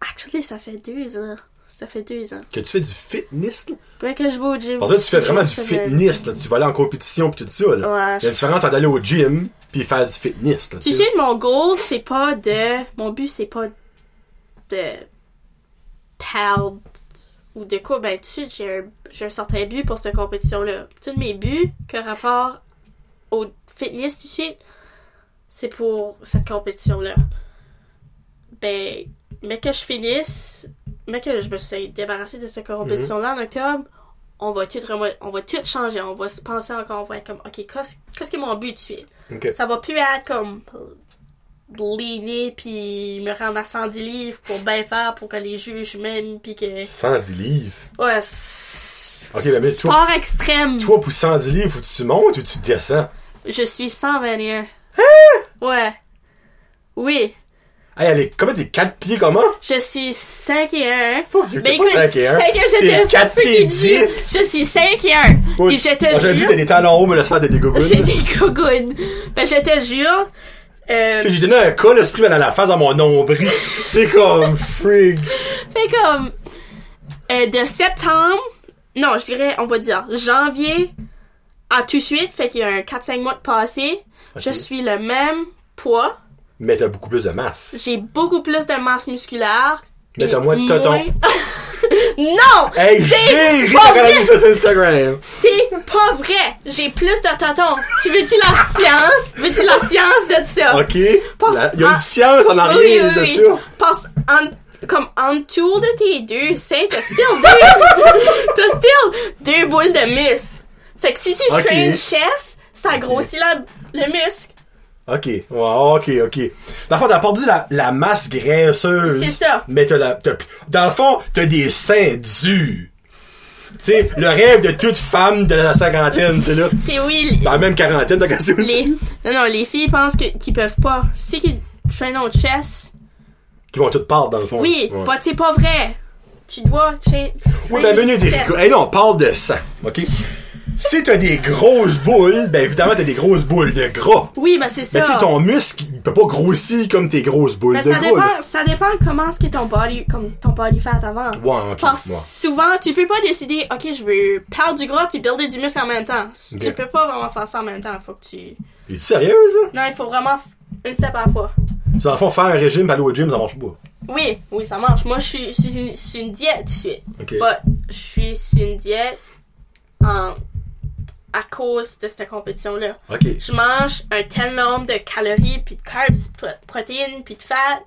Actually, ça fait deux ans. Ça fait deux ans. Que tu fais du fitness, là? Ouais, que je vais au gym. Parce que tu fais vraiment du fitness, là. Tu vas aller en compétition pis tout ça, là. Ouais, Il y a une différence entre aller au gym puis faire du fitness. Là, Tu sais, mon goal, c'est pas de. Mon but, c'est pas de. perdre ou de quoi. Ben, tout de suite, j'ai un, j'ai un certain but pour cette compétition-là. Tous mes buts, que rapport au fitness, tout de suite, c'est pour cette compétition-là. Ben, mais que je finisse, mais que je me suis débarrassée de cette compétition-là en octobre, on va tout, on va tout changer. On va se penser encore, on va être comme, ok, qu'est-ce qui est mon but de suite? Ça va plus être comme leaner puis me rendre à 110 livres pour bien faire pour que les juges m'aiment puis que 110 livres? ouais Ok, mais toi, sport extrême toi, pour 110 livres, faut que tu montes ou tu descends? je suis 121 Hein? ouais oui Hey, elle est, comment t'es 4 pieds comment? je suis 5 et 1 Fuck you, Ben t'es pas 5 et 1. c'est que T'es j'étais 4 pieds freaking 10. Je suis 5 et 1 Oui. et je te J'ai vu jure t'as des talons hauts, mais le soir t'as des gogoons. j'ai des gogoons ben je te jure euh, j'ai donné un cas, l'esprit dans la face dans mon nombril. C'est comme, frig. Fait comme euh, de septembre, non, je dirais, on va dire janvier à tout de suite, fait qu'il y a un 4-5 mois de passé, je suis le même poids, Mais t'as beaucoup plus de masse. j'ai beaucoup plus de masse musculaire. Mais t'as moins de totons. non! Hey, C'est j'ai ri sur Instagram. C'est pas vrai! J'ai plus de totons. Tu veux-tu la science? Veux-tu la science de ça? Ok. Il y a une science en Oui, arrière oui, de oui. ça. Parce en, comme en tour de tes deux seins, t'as still deux, t'as still deux boules de muscle. Fait que si tu Ok. traînes chest, ça grossit la, le muscle. Ok. Ok, ok. Dans le fond, t'as perdu la, la masse graisseuse. C'est ça. Mais t'as la, t'as- dans le fond, t'as des seins durs. Tu sais, le rêve de toute femme de la cinquantaine, c'est là. Puis oui, Dans la même quarantaine, t'as cassé aussi. les, non, non, les filles pensent que, qu'ils peuvent pas. Si qu'ils traînent au chest, Qui vont toutes perdre, dans le fond. oui, Ouais. pas, c'est pas vrai. Tu dois traîner. Oui, ben, minute, hey, non, on parle de sang, ok? si t'as des grosses boules, ben, évidemment, t'as des grosses boules de gras. Oui, ben c'est ça. Mais tu sais, ton muscle, il peut pas grossir comme tes grosses boules Mais de ça gras, là. dépend, ça dépend comment ce que ton body, comme ton body fat avant. Ouais, ok, Parce ouais. souvent, tu peux pas décider, ok, je veux perdre du gras puis builder du muscle en même temps. Tu peux pas vraiment faire ça en même temps. Faut que tu. Es-tu sérieux, ça? Non, il faut vraiment une step à la fois. Dans le fond, faire un régime, aller au gym, ça marche pas. Oui, oui, ça marche. Moi, je suis sur une, sur une diète tout de suite. Ok. But, je suis sur une diète en, à cause de cette compétition-là. Je mange un tel nombre de calories, puis de carbs, pro- protéines, puis de fat,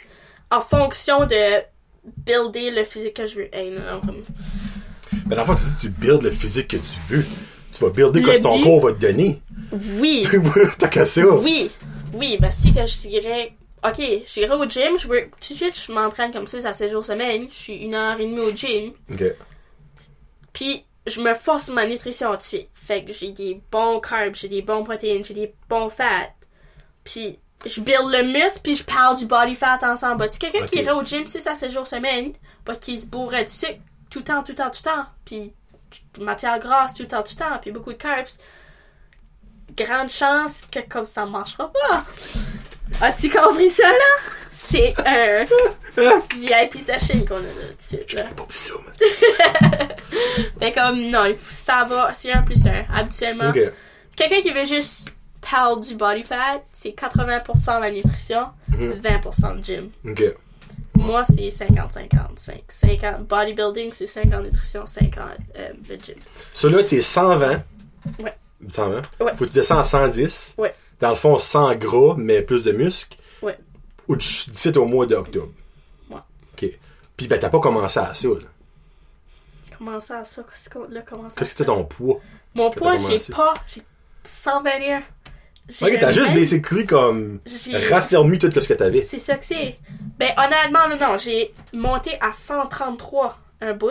en fonction de builder le physique que je veux. Hey, non, non, comme... Mais dans le fond, tu dis, tu builds le physique que tu veux. Tu vas builder ce que ton corps va te donner. Oui, T'as ça. oui, oui, ben si que je dirais, ok, j'irai au gym, je veux, tout de suite, je m'entraîne comme 6 à 7 jours semaine, je suis une heure et demie au gym, Ok. puis je me force ma nutrition tout de suite. Fait que j'ai des bons carbs, j'ai des bons protéines, j'ai des bons fats, puis je build le muscle, puis je parle du body fat ensemble. Tu quelqu'un qui irait au gym 6 à 7 jours semaine, pas qui se bourrait de sucre tout le temps, tout le temps, tout le temps, puis matière grasse tout le temps, tout le temps, puis beaucoup de carbs, grande chance que comme ça marchera pas. As-tu compris ça, là? C'est un VIP session qu'on a là, tout de suite, là. Pas plus. Fait comme, non, il faut- ça va, c'est un plus un, habituellement. Quelqu'un qui veut juste parler du body fat, c'est 80% la nutrition, Mhm. 20% le gym. Moi, c'est 50-50. 50 bodybuilding, c'est 50 nutrition, 50 euh, le gym. Ça là, t'es 120. Ouais. 120. Ouais. Faut que tu descends à 110. Ouais. Dans le fond, 100 gras, mais plus de muscles. Ou tu au mois d'octobre. Ouais. Ok. Puis ben, t'as pas commencé à ça, là. Comment ça, ça? Qu'est-ce qu'on- là, comment ça? Qu'est-ce que c'est ton poids? Mon que poids, j'ai commencé? pas, j'ai 121. J'ai Ok, t'as juste basically comme raffermi tout ce que t'avais. C'est ça que c'est. Ben, honnêtement, non, non, j'ai monté à 133 un bout.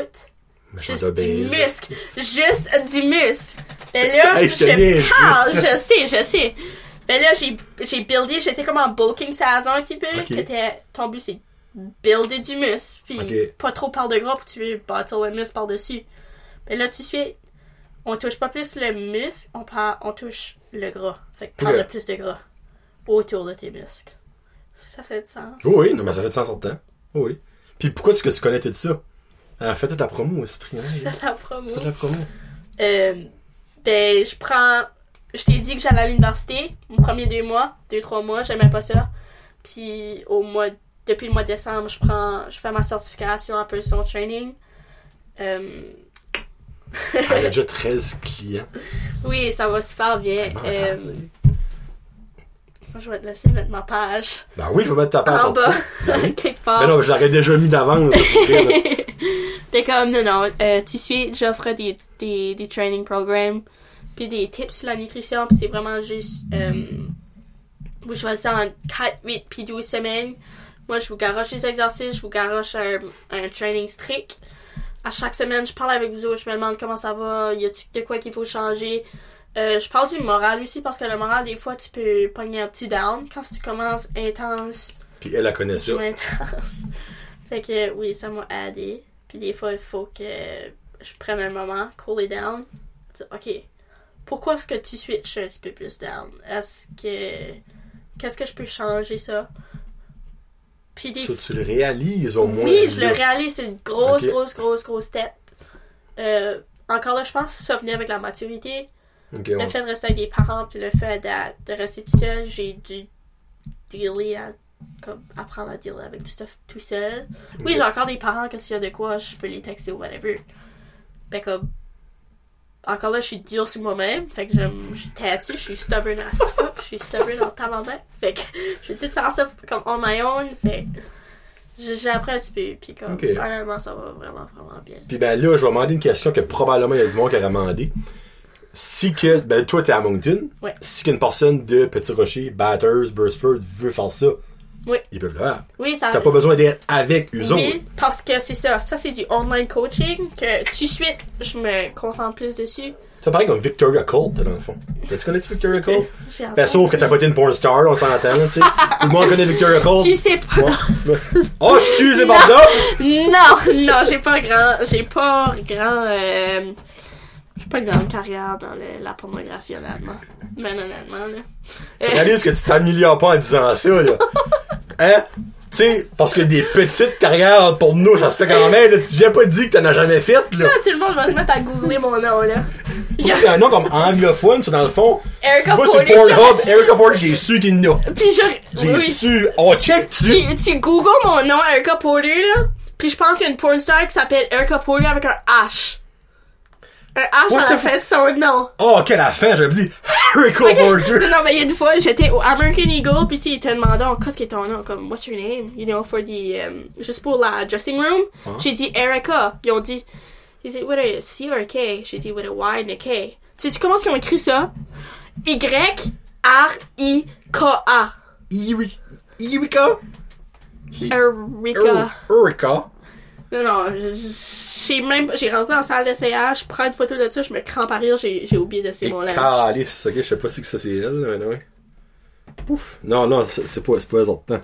Mais Juste du muscle. Juste du muscle. Ben là, Hey, je je parle, je sais, je sais. Ben là, j'ai, j'ai buildé, j'étais comme en bulking saison un petit peu. Ok. que t'es- ton but, c'est builder du muscle. Puis pas trop par de gras pour que tu veux bâtir le muscle par-dessus. Ben là, de suite, on touche pas plus le muscle, on, part, on touche le gras. Fait que parle de plus de gras autour de tes muscles. Ça fait du sens. Oh oui, non, mais ça fait de sens en temps. Oh oui. Puis pourquoi est-ce que tu connais tout ça? Ah, fais toute la promo, esprit. Hein, la promo. toute la promo. Euh, ben, je prends je t'ai dit que j'allais à l'université, mon premier deux mois, deux, trois mois, j'aimais pas ça. Puis au mois, depuis le mois de décembre, je prends, je fais ma certification en personal training. Euh, Elle a déjà 13 clients. oui, ça va super bien. Euh, je vais te laisser mettre ma page Ben oui, je vais mettre ta page en bas, Ben oui. quelque part. Ben non, je l'aurais déjà mis d'avance. Fait comme, non, non, euh, tu suis, j'offre des, des, des training programmes, puis des tips sur la nutrition, puis c'est vraiment juste, euh, vous choisissez en 4, 8, puis 12 semaines. Moi, je vous garoche les exercices, je vous garoche un, un training strict. À chaque semaine, je parle avec vous autres, je me demande comment ça va, y a-tu de quoi qu'il faut changer. Euh, je parle du moral aussi, parce que le moral, des fois, tu peux pogner un petit down quand tu commences intense Puis elle, elle connaît ça. intense. fait que oui, ça m'a aidé. Puis des fois, il faut que je prenne un moment, cool it down. Ok, pourquoi est-ce que tu switches un petit peu plus down? Est-ce que. Qu'est-ce que je peux changer ça? Puis des Ça, tu le réalises au moins. oui, je le réalise, c'est une grosse, grosse, grosse, grosse step. Euh, encore là, je pense que ça venait avec la maturité. Le fait de rester avec des parents, puis le fait de, de rester tout seul, j'ai dû dealer à, comme, apprendre à dealer avec du stuff tout seul. Oui, j'ai encore des parents que s'il y a de quoi, je peux les texter ou whatever. Fait comme, encore là, je suis dure sur moi-même. Fait que j'aime- je suis têtue, je suis stubborn as fuck, je suis stubborn en tabarnak. Fait que je vais tout faire ça comme on my own. Fait j'ai appris un petit peu, puis comme, honnêtement, ça va vraiment, vraiment bien. Puis ben là, je vais demander une question que probablement il y a du monde qui aurait demandé. Si que, ben toi t'es à Moncton, Ouais. si qu'une personne de Petit Rocher, Batters, Burstford veut faire ça, Oui. ils peuvent le faire. Oui, ça T'as pas besoin d'être avec eux autres. Oui, parce que c'est ça. Ça, c'est du online coaching que tout de suite, je me concentre plus dessus. Ça paraît comme Victoria Colt, dans le fond. Tu connais Victoria Colt? Ben, sauf que t'as pas été une porn star, on s'entend, tu sais. Tout le monde connaît Victoria Colt. Tu sais pas. Ouais. Oh, excusez, pardon! Non, non, j'ai pas grand. J'ai pas grand. Euh, pas une grande carrière dans le- la pornographie, honnêtement. Mais honnêtement, là. Tu réalises que tu t'améliores pas en disant ça, là. Hein? Tu sais, parce que des petites carrières pour nous, ça se fait quand même, là. Tu viens pas dire que t'en as jamais fait, là. là, tout le monde va se mettre à googler mon nom, là. Tu vois, un nom comme anglophone, c'est dans le fond. Erica vois sur Porter. Pornhub, Erica Porter, j'ai su qu'il y en a. Puis je. J'ai oui. su. On check tu Tu, tu googles mon nom, Erica Porter, là. Puis je pense qu'il y a une porn star qui s'appelle Erica Porter avec un H. Un H What à la fin de son nom. Oh, quelle affaire, j'avais dit Erica Non, Porter. non, mais il y a une fois, j'étais au American Eagle, pis tu sais, il te demandait, oh, qu'est-ce qui est ton nom, comme, what's your name, you know, for the, um, juste pour la dressing room. Hein? J'ai dit Erica. Ils ont dit, is it with a C or a K? J'ai dit with a Y and a K. Tu sais comment ils ont écrit ça? Y-R-I-K-A. Eri- Erica? Erica. Non, non, j'ai même, j'ai rentré dans la salle d'essayage, je prends une photo de ça, je me crampe à rire, j'ai oublié de mon linge. calice, ok, je sais pas si que ça c'est elle, mais ouais. Ouf. Non, non, c'est pas, c'est pas autres.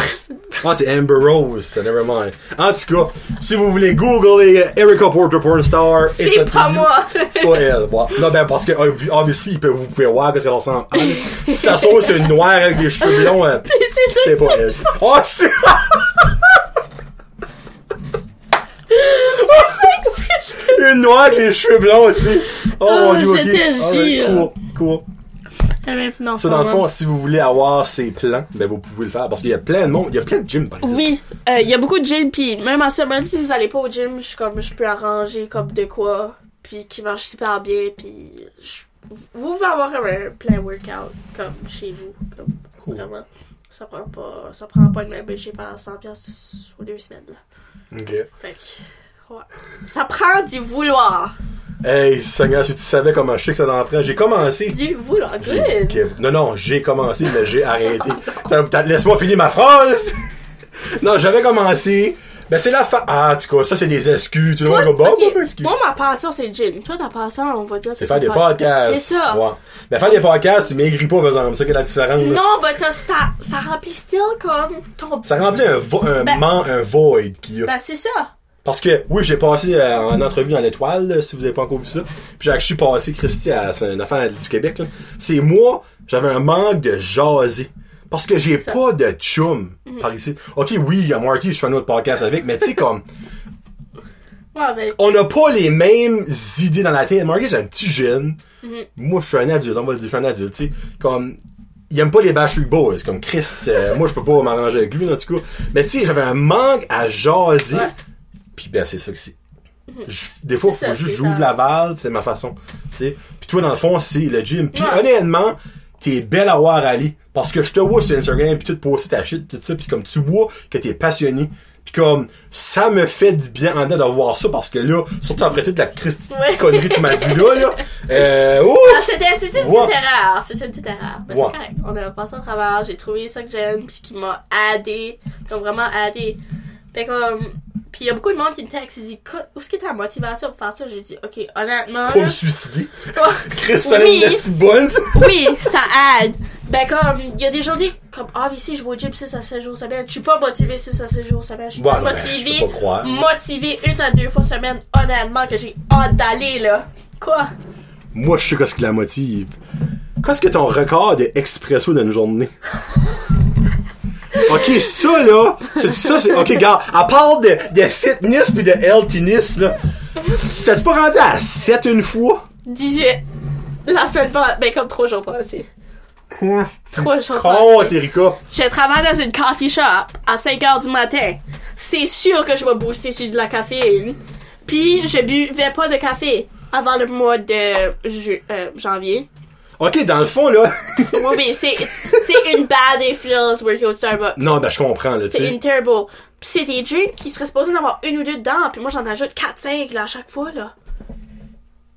Ah, c'est Amber Rose, never mind. En tout cas, si vous voulez googler euh, Erica Porter Pornstar, C'est pas moi! C'est pas elle. bon. Non, ben, parce que, obviously, vous pouvez voir qu'est-ce qu'elle ressemble. Si ça sauce, c'est une noire avec des cheveux blonds, c'est ça, c'est pas elle. Oh, c'est... c'est Une noire avec des cheveux blonds, tu sais. Oh, Oh, mon dieu, ok. jure. Cool, cool. Non, Ça, dans le fond, si vous voulez avoir ces plans, ben, vous pouvez le faire. Parce qu'il y a plein de monde, il y a plein de gyms, par exemple. Oui, euh, il y a beaucoup de gym, puis même à ça, même si vous allez pas au gym, je comme je peux arranger comme de quoi, puis qui marche super bien, puis vous pouvez avoir comme un plein workout comme chez vous, comme Cool. vraiment. Ça prend pas, ça prend pas une membership à 100 pièces aux deux semaines là. Ok. Fait que, ouais. Ça prend du vouloir, Hey, Seigneur, si tu savais comment je sais que ça en prend. J'ai commencé. du vouloir. Good. Non, non, j'ai commencé, mais j'ai arrêté. Laisse-moi finir ma phrase! non, j'avais commencé. Ben, c'est la fin. Ah, en tout cas, ça, c'est des excuses. Tu vois, bon. Moi, ma passion, c'est le gym. Toi, ta passion, on va dire C'est faire des podcasts. C'est ça. Ouais. Mais faire des podcasts, tu maigris pas, par exemple. C'est ça qui est la différence. Non, ben ça, ça remplit still comme ton... Ça remplit un, vo- un, Ben- man- un void qu'il y a. Ben c'est ça. Parce que, oui, j'ai passé euh, en entrevue dans l'étoile, là, si vous avez pas encore vu ça. Puis j'ai actually passé, Christy, à, c'est une affaire du Québec, là. C'est moi, j'avais un manque de jaser. Parce que j'ai C'est pas de chum par ici. Ok, oui, il y a Marky, je fais un autre podcast avec, mais tu sais, comme, Ouais, ben, On n'a pas les mêmes idées dans la tête. Marcus est un petit jeune. Mhm. Moi, je suis un adulte, on va le dire, je suis un adulte, tu sais. Comme, il aime pas les Backstreet Boys. Comme Chris, euh, moi, je peux pas m'arranger avec lui, en tout cas. Mais tu sais, j'avais un manque à jaser. Ouais. Puis ben, c'est ça que c'est. Je- Des fois, faut ça, juste j'ouvre la valve, c'est ma façon. Tu sais. Puis toi, dans le fond, c'est le gym. Puis Ouais. honnêtement, t'es belle à voir aller. Parce que je te vois sur Instagram, puis tu te poster ta shit, tout ça, puis comme tu vois que t'es passionné. Puis comme, ça me fait du bien en dedans de voir ça, parce que là, surtout après toute la Christie Ouais. connerie que tu m'as dit là, là. Euh! Ah, c'était, une Ouais. petite erreur. C'était une petite erreur. Mais c'est correct. On a passé au travers. J'ai trouvé ça que j'aime. Puis qui m'a aidé. Comme vraiment aidé. Fait comme. Puis il y a beaucoup de monde qui me texte. Ils disent, où est-ce que ta motivation pour faire ça? J'ai dit, ok, honnêtement. Là, me suicider. Chris, Oui. oui, ça aide. Ben comme, il y a des journées comme, ah, ici, je vais au gym 6 à 7 jours semaine. Je suis pas motivée 6 à 7 jours semaine. Je suis pas non, ben, motivée une à deux fois semaine, honnêtement, que j'ai hâte d'aller, là. Quoi? Moi, je sais qu'est-ce qui la motive? Qu'est-ce que ton record de expresso d'une journée? Ok, ça là, c'est ça, c'est. Ok, gars, à part de, de fitness pis de healthiness, là, tu t'es pas rendu à 7 une fois? 18. La semaine passée, ben comme trois jours passés. Trois jours passés. Erika? Je travaille dans une coffee shop à 5 heures du matin. C'est sûr que je vais booster sur de la caféine. Puis je buvais pas de café avant le mois de ju- euh, janvier. Ok, dans le fond, là. Oui, oui, c'est c'est une bad influence working au Starbucks. non, ben, je comprends, là, tu C'est une terrible. Puis c'est des drinks qui seraient supposés en avoir une ou deux dedans. Puis moi j'en ajoute 4-5 là à chaque fois là.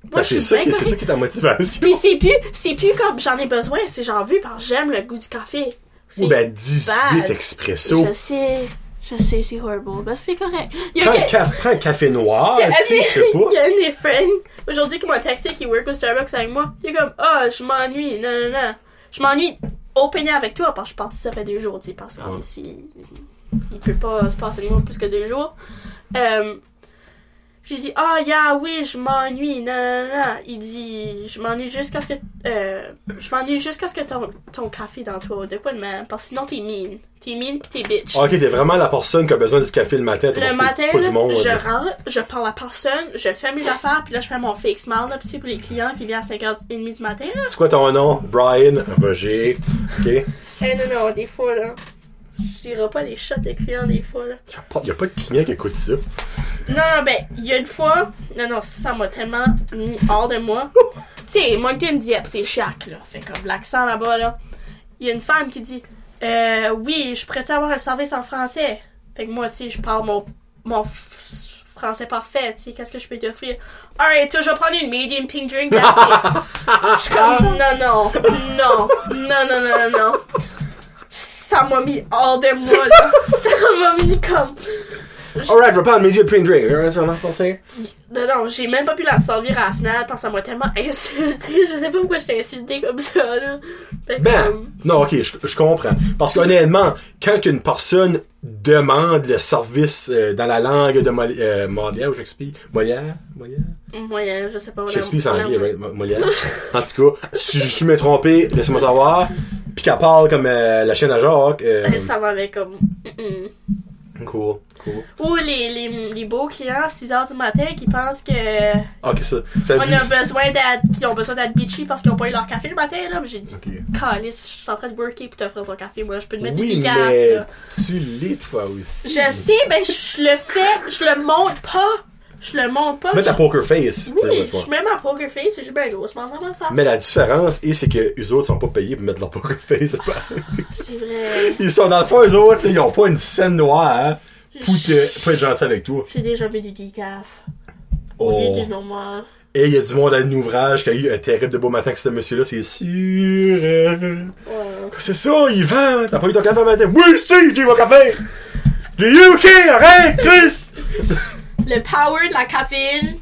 Moi Ben, c'est ça, qui- c'est ça qui est ta motivation. Puis c'est plus, c'est plus comme j'en ai besoin, c'est j'en veux parce que j'aime le goût du café. Ou ben, 18 bad. expresso. Je sais, je sais, c'est horrible, mais c'est correct. Il y a, Prends, un que- ca- prends un café noir, tu sais, je sais pas. il y a un de mes friends aujourd'hui qui m'a texté qui work au Starbucks avec moi. Il est comme, ah, je m'ennuie, non, non, non. Je m'ennuie opener avec toi parce que je suis partie ça fait deux jours, tu sais, parce que Ouais. ici, il peut pas se passer de moi plus que deux jours. Euh, j'ai dit, ah, yeah, oui, je m'ennuie, non, non, non. Il dit, je m'ennuie jusqu'à ce que, euh, je m'ennuie jusqu'à ce que ton, ton café dans toi, de quoi de même, parce que sinon t'es mean. T'es mean pis t'es bitch. Ok, t'es vraiment la personne qui a besoin du café le matin. Le parce matin, pas là, du monde, je là. rentre, je parle à personne, je fais mes affaires, puis là, je fais mon fake smile, là, petit pour les clients qui viennent à 5h30 du matin, là. C'est quoi ton nom? Brian Roger. Ok? Eh non, non, des fois, là. Je dirais pas les shots des clients, des fois, là. Y'a pas, y a pas de client qui écoute ça. Non, ben, il y a une fois, non, non, ça m'a tellement mis hors de moi. tu sais, Moncton Dieppe, c'est chaque, là. Fait comme l'accent là-bas, là. Il y a une femme qui dit, euh, oui, je à avoir un service en français? Fait que moi, tu sais, je parle mon, mon français parfait, tu sais, qu'est-ce que je peux t'offrir? Alright, so je vais prendre une medium pink drink, that's it. Je suis comme, non, non, non, non, non, non, non, non. Sama mi all them one. Sama mi come. Alright, je vais prendre un medium print drink. Ça marche penser? Non, non, j'ai même pas pu la servir à la finale parce que ça m'a tellement insulté. Je sais pas pourquoi je t'ai insulté comme ça, là. Fait Ben, comme, non, ok, je, je comprends. Parce qu'honnêtement, quand une personne demande le service euh, dans la langue de Moli- euh, Molière, ou j'explique, Molière, Molière? moyen, je sais pas. Shakespeare, c'est anglais, right? Mo- Molière. en tout cas, si je suis me trompé, laissez-moi savoir. Puis qu'elle parle comme euh, la chaîne à Jacques. Ça m'avait comme. mm-mm. Cool, cool. Ou les, les, les beaux clients à 6h du matin qui pensent que. Ok, ça. On a besoin d'être. qui ont besoin d'être bitchy parce qu'ils ont pas eu leur café le matin, là. Mais j'ai dit, Ok. Calice, je suis en train de worker pour t'offrir ton café. Moi, je peux te mettre Oui, des mais là. tu l'es toi aussi. Je sais, mais je le fais, je le montre pas. Je le montre pas. Tu mets ta poker face. Oui, je mets ma poker face et j'ai bien gros, c'est ma face. Mais la différence, est, c'est que eux autres sont pas payés pour mettre leur poker face. C'est vrai. ils sont dans le fond, eux autres, là, ils ont pas une scène noire hein, pour, pour être gentil avec toi. J'ai déjà vu du decaf. Au Oh. lieu du normal. Et il y a du monde à l'ouvrage qui a eu un terrible de beau matin que ce monsieur-là, c'est sûr. Ouais. C'est ça, il vend. T'as pas eu ton café le matin? Oui, si, j'ai mon café! Le UK, arrête, Chris! Le power de la caféine.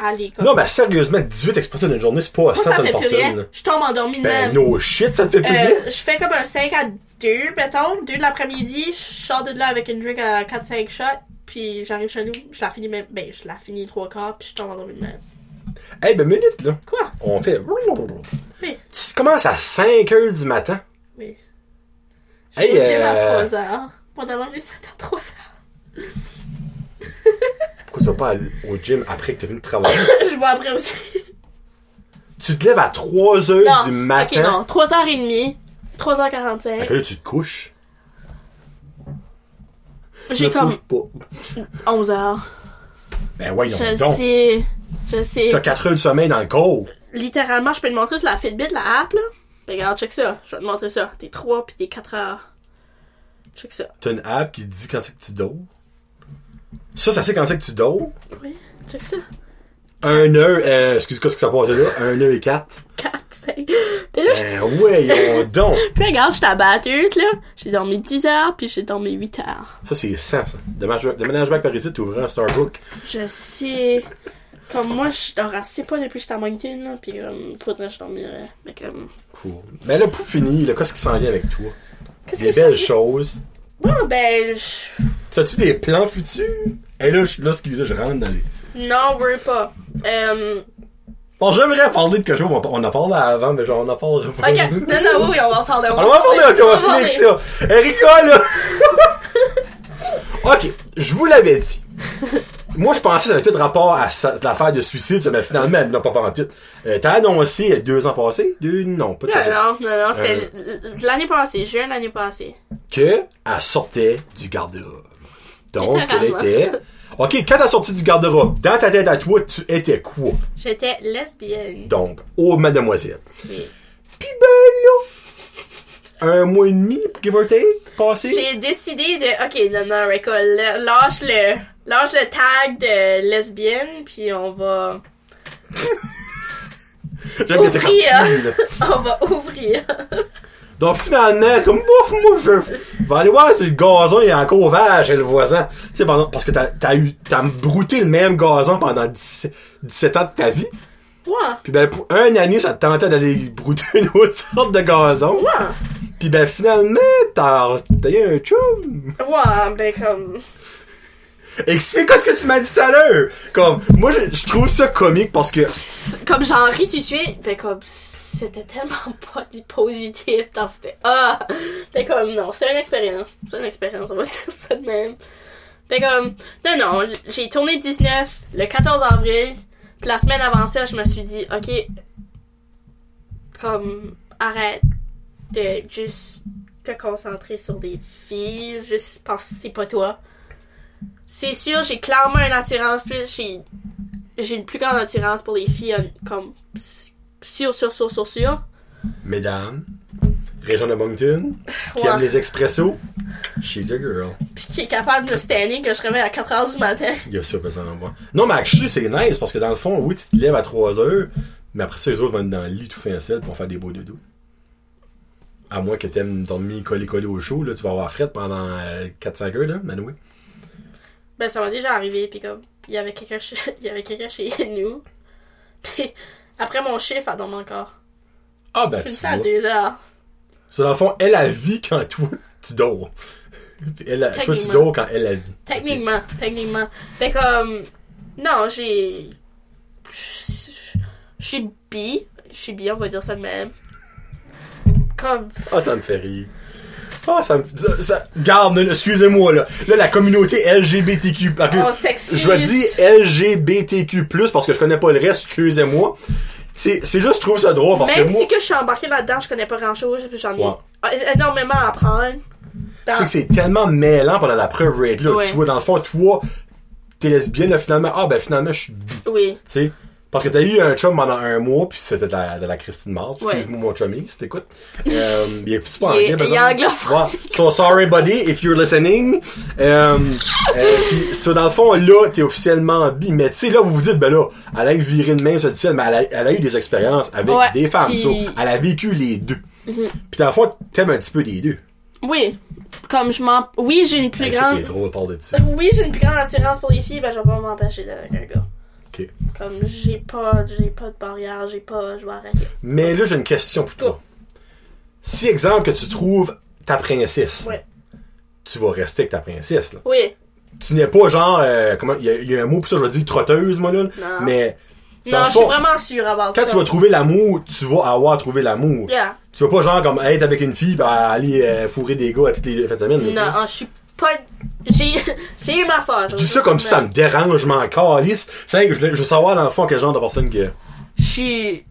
Allez, comme. Non, mais sérieusement, 18 expressions d'une journée, c'est pas ça, ça rien. personne. Je tombe endormie de Ben, même. no shit, ça te fait plus rien? Euh, je fais comme un 5 à 2, mettons. 2 de l'après-midi. Je sors de là avec une drink à 4-5 shots. Puis j'arrive chez nous. Je la finis même. Ben, je la finis 3 quarts. Puis je tombe endormie de même. Hey, ben, minute, là. Quoi? On fait. Oui. Tu commences à 5 heures du matin. Oui. Je Hey, suis au gym à euh, 3 heures. Pendant mes 7 à 3 heures. Pourquoi tu vas pas aller au gym après que tu fini de travailler? je vois après aussi. tu te lèves à 3 heures Non. du Ok, matin. non. 3h30. 3h45. À quelle heure tu te couches? J'ai me comme couche pas. 11h. Ben voyons Je donc. sais. Je sais. T'as 4 heures de sommeil dans le corps. Littéralement, je peux te montrer sur la Fitbit, la app, là. Ben, regarde, check ça. Je vais te montrer ça. T'es 3 puis t'es 4 heures. Check ça. T'as une app qui te dit quand c'est que tu dors? Ça, ça sait quand c'est que tu dors. Oui, check ça. 1 heure, euh, excuse-moi ce que ça passe là? 1 heure et 4. 4, 5. Puis là, je... Ben ouais, yon donc. puis regarde, je suis à batteuse, là. J'ai dormi 10 heures puis j'ai dormi 8 heures. Ça, c'est 100, ça. Back par ici, t'ouvres un Starbucks. Je sais. Comme moi, je dors assez pas depuis que j'étais à Moncton, là. Puis comme, faudrait que je dormirais. Mais comme. Cool. Ben là, pour finir, là, qu'est-ce qui s'en vient avec toi? Qu'est-ce Des belles c'est? choses. Bon, ben, je... T'as-tu des plans futurs? Et là, je- là, excusez, je rentre dans les... Non, we're pas. Euh... Bon, j'aimerais parler de quelque chose, on en a parlé avant, mais genre, on en parlera pas. Ok, non, non, oui, oui, on va en parler. On va en parler, ok, on va finir avec ça. Erika, là! ok, je vous l'avais dit. Moi, je pensais que ça avait tout rapport à l'affaire de suicide, mais finalement, elle n'a pas en tout. Euh, T'as annoncé euh, deux ans passés? Deux, non, pas. Non, non, non, c'était Euh. l'année passée, juin l'année passée. que elle sortait du garde-robe. Donc, elle était. Ok, quand elle sortie du garde-robe, dans ta tête à toi, tu étais quoi? J'étais lesbienne. Donc, oh mademoiselle. Et Pis ben là, un mois et demi, give or take, passé? J'ai décidé de. Ok, non, non, Reka, l- lâche le. Tag de lesbienne, puis on va. Ouvrir. On va ouvrir. Donc, finalement, c'est comme, bof, moi, je vais aller voir si le gazon est encore vert chez le voisin. Tu sais, pendant, parce que t'as, t'as eu, t'as brouté le même gazon pendant 17, 17 ans de ta vie. Ouais. Puis ben, pour un année, ça te tentait d'aller brouter une autre sorte de gazon. Ouais. Puis ben, finalement, t'as, t'as eu un chum. Ouais, ben comme. Explique ce que tu m'as dit tout à l'heure. Comme, moi, je, trouve ça comique parce que, Comme j'en ris de suite, ben comme. C'était tellement pas positif dans c'était. Ah! Ben comme, non, c'est une expérience. C'est une expérience, on va dire ça de même. Ben comme. Non, non, j'ai tourné 19 le 14 avril. Puis la semaine avant ça, je me suis dit, ok. Comme, arrête de juste te concentrer sur des filles, juste parce que c'est pas toi. C'est sûr, j'ai clairement une attirance plus. J'ai j'ai une plus grande attirance pour les filles euh, comme sûr sûr sûr sûr sûr mesdames, région de Moncton, qui Ouais. aime les expressos, she's your girl. puis qui est capable de me standing que je réveille à 4h du matin Il y a ça, moi. Non, mais actually, c'est nice parce que dans le fond, oui, tu te lèves à 3 heures, mais après ça, les autres vont être dans le lit tout fin seul pour faire des beaux dodo. À moins que t'aimes dormir collé-collé au chaud, là, tu vas avoir fret pendant euh, 4-5 heures, là, Manoué. Ben ça m'est déjà arrivé puis comme il y avait quelqu'un chez il y avait quelqu'un chez nous puis après mon chiffre elle dormait encore Ah, ben, je tu ça à vois. 2h C'est dans le fond, elle a vie quand toi, tu dors. Puis elle, a- toi, tu Techniquement. dors quand elle a vie. techniquement techniquement ben comme non j'ai je je suis bi je suis bi on va dire ça de même comme Ah, ça me fait rire. Ah, ça me. Ça, garde, excusez-moi, là. Là, la communauté LGBTQ. parce que s'excuse. Je dire LGBTQ, parce que je connais pas le reste, excusez-moi. C'est, juste, je trouve ça drôle, parce Même que moi. si que je suis embarquée là-dedans, je connais pas grand-chose, j'en ai Ouais. é- énormément à apprendre. Dans- C'est que c'est tellement mêlant pendant la preuve rate, là. Ouais. Tu vois, dans le fond, toi, t'es lesbienne, là, finalement. Ah, ben, finalement, je suis bi. Oui. Tu sais? Parce que t'as eu un chum pendant un mois, puis c'était de la, de la Christine Mars. Ouais. Excuse-moi, mon chummy, si t'écoutes. Euh, il est plus pas anglais, il est anglophone. So, sorry, buddy, if you're listening. Euh, euh, puis, so, dans le fond, là, t'es officiellement bi. Mais tu sais, là, vous vous dites, ben là, elle a eu viré de même, ça dit ça, mais elle a, elle a eu des expériences avec Ouais, des femmes. So, elle a vécu les deux. Puis dans le fond, t'aimes un petit peu les deux. Oui. Comme je m'en... Oui, j'ai une plus Hey, ça, grande... c'est drôle, de ça. Oui, j'ai une plus grande attirance pour les filles, ben je vais pas m'empêcher d'être avec un gars. Ok. Comme j'ai pas, j'ai pas de barrière, j'ai pas, je vais arrêter. Mais là, j'ai une question pour toi. Si, exemple, que tu trouves ta princesse, Ouais. tu vas rester avec ta princesse, là. Oui. Tu n'es pas genre, euh, comment, il y, a- il y a un mot pour ça, je vais dire trotteuse, moi, là. Mais, dans Non, le je suis fond, vraiment sûre quand ça. tu vas trouver l'amour, tu vas avoir trouvé l'amour. Yeah. Tu vas pas genre comme être avec une fille pis aller euh, fourrer des gars à toutes les fêtes de semaine. là, tu sais. Non, je suis pas. J'ai, eu ma phase. Je dis ça comme si ça me dérange, je m'en calisse. C'est je, je veux savoir dans le fond quel genre de personne que. Je suis.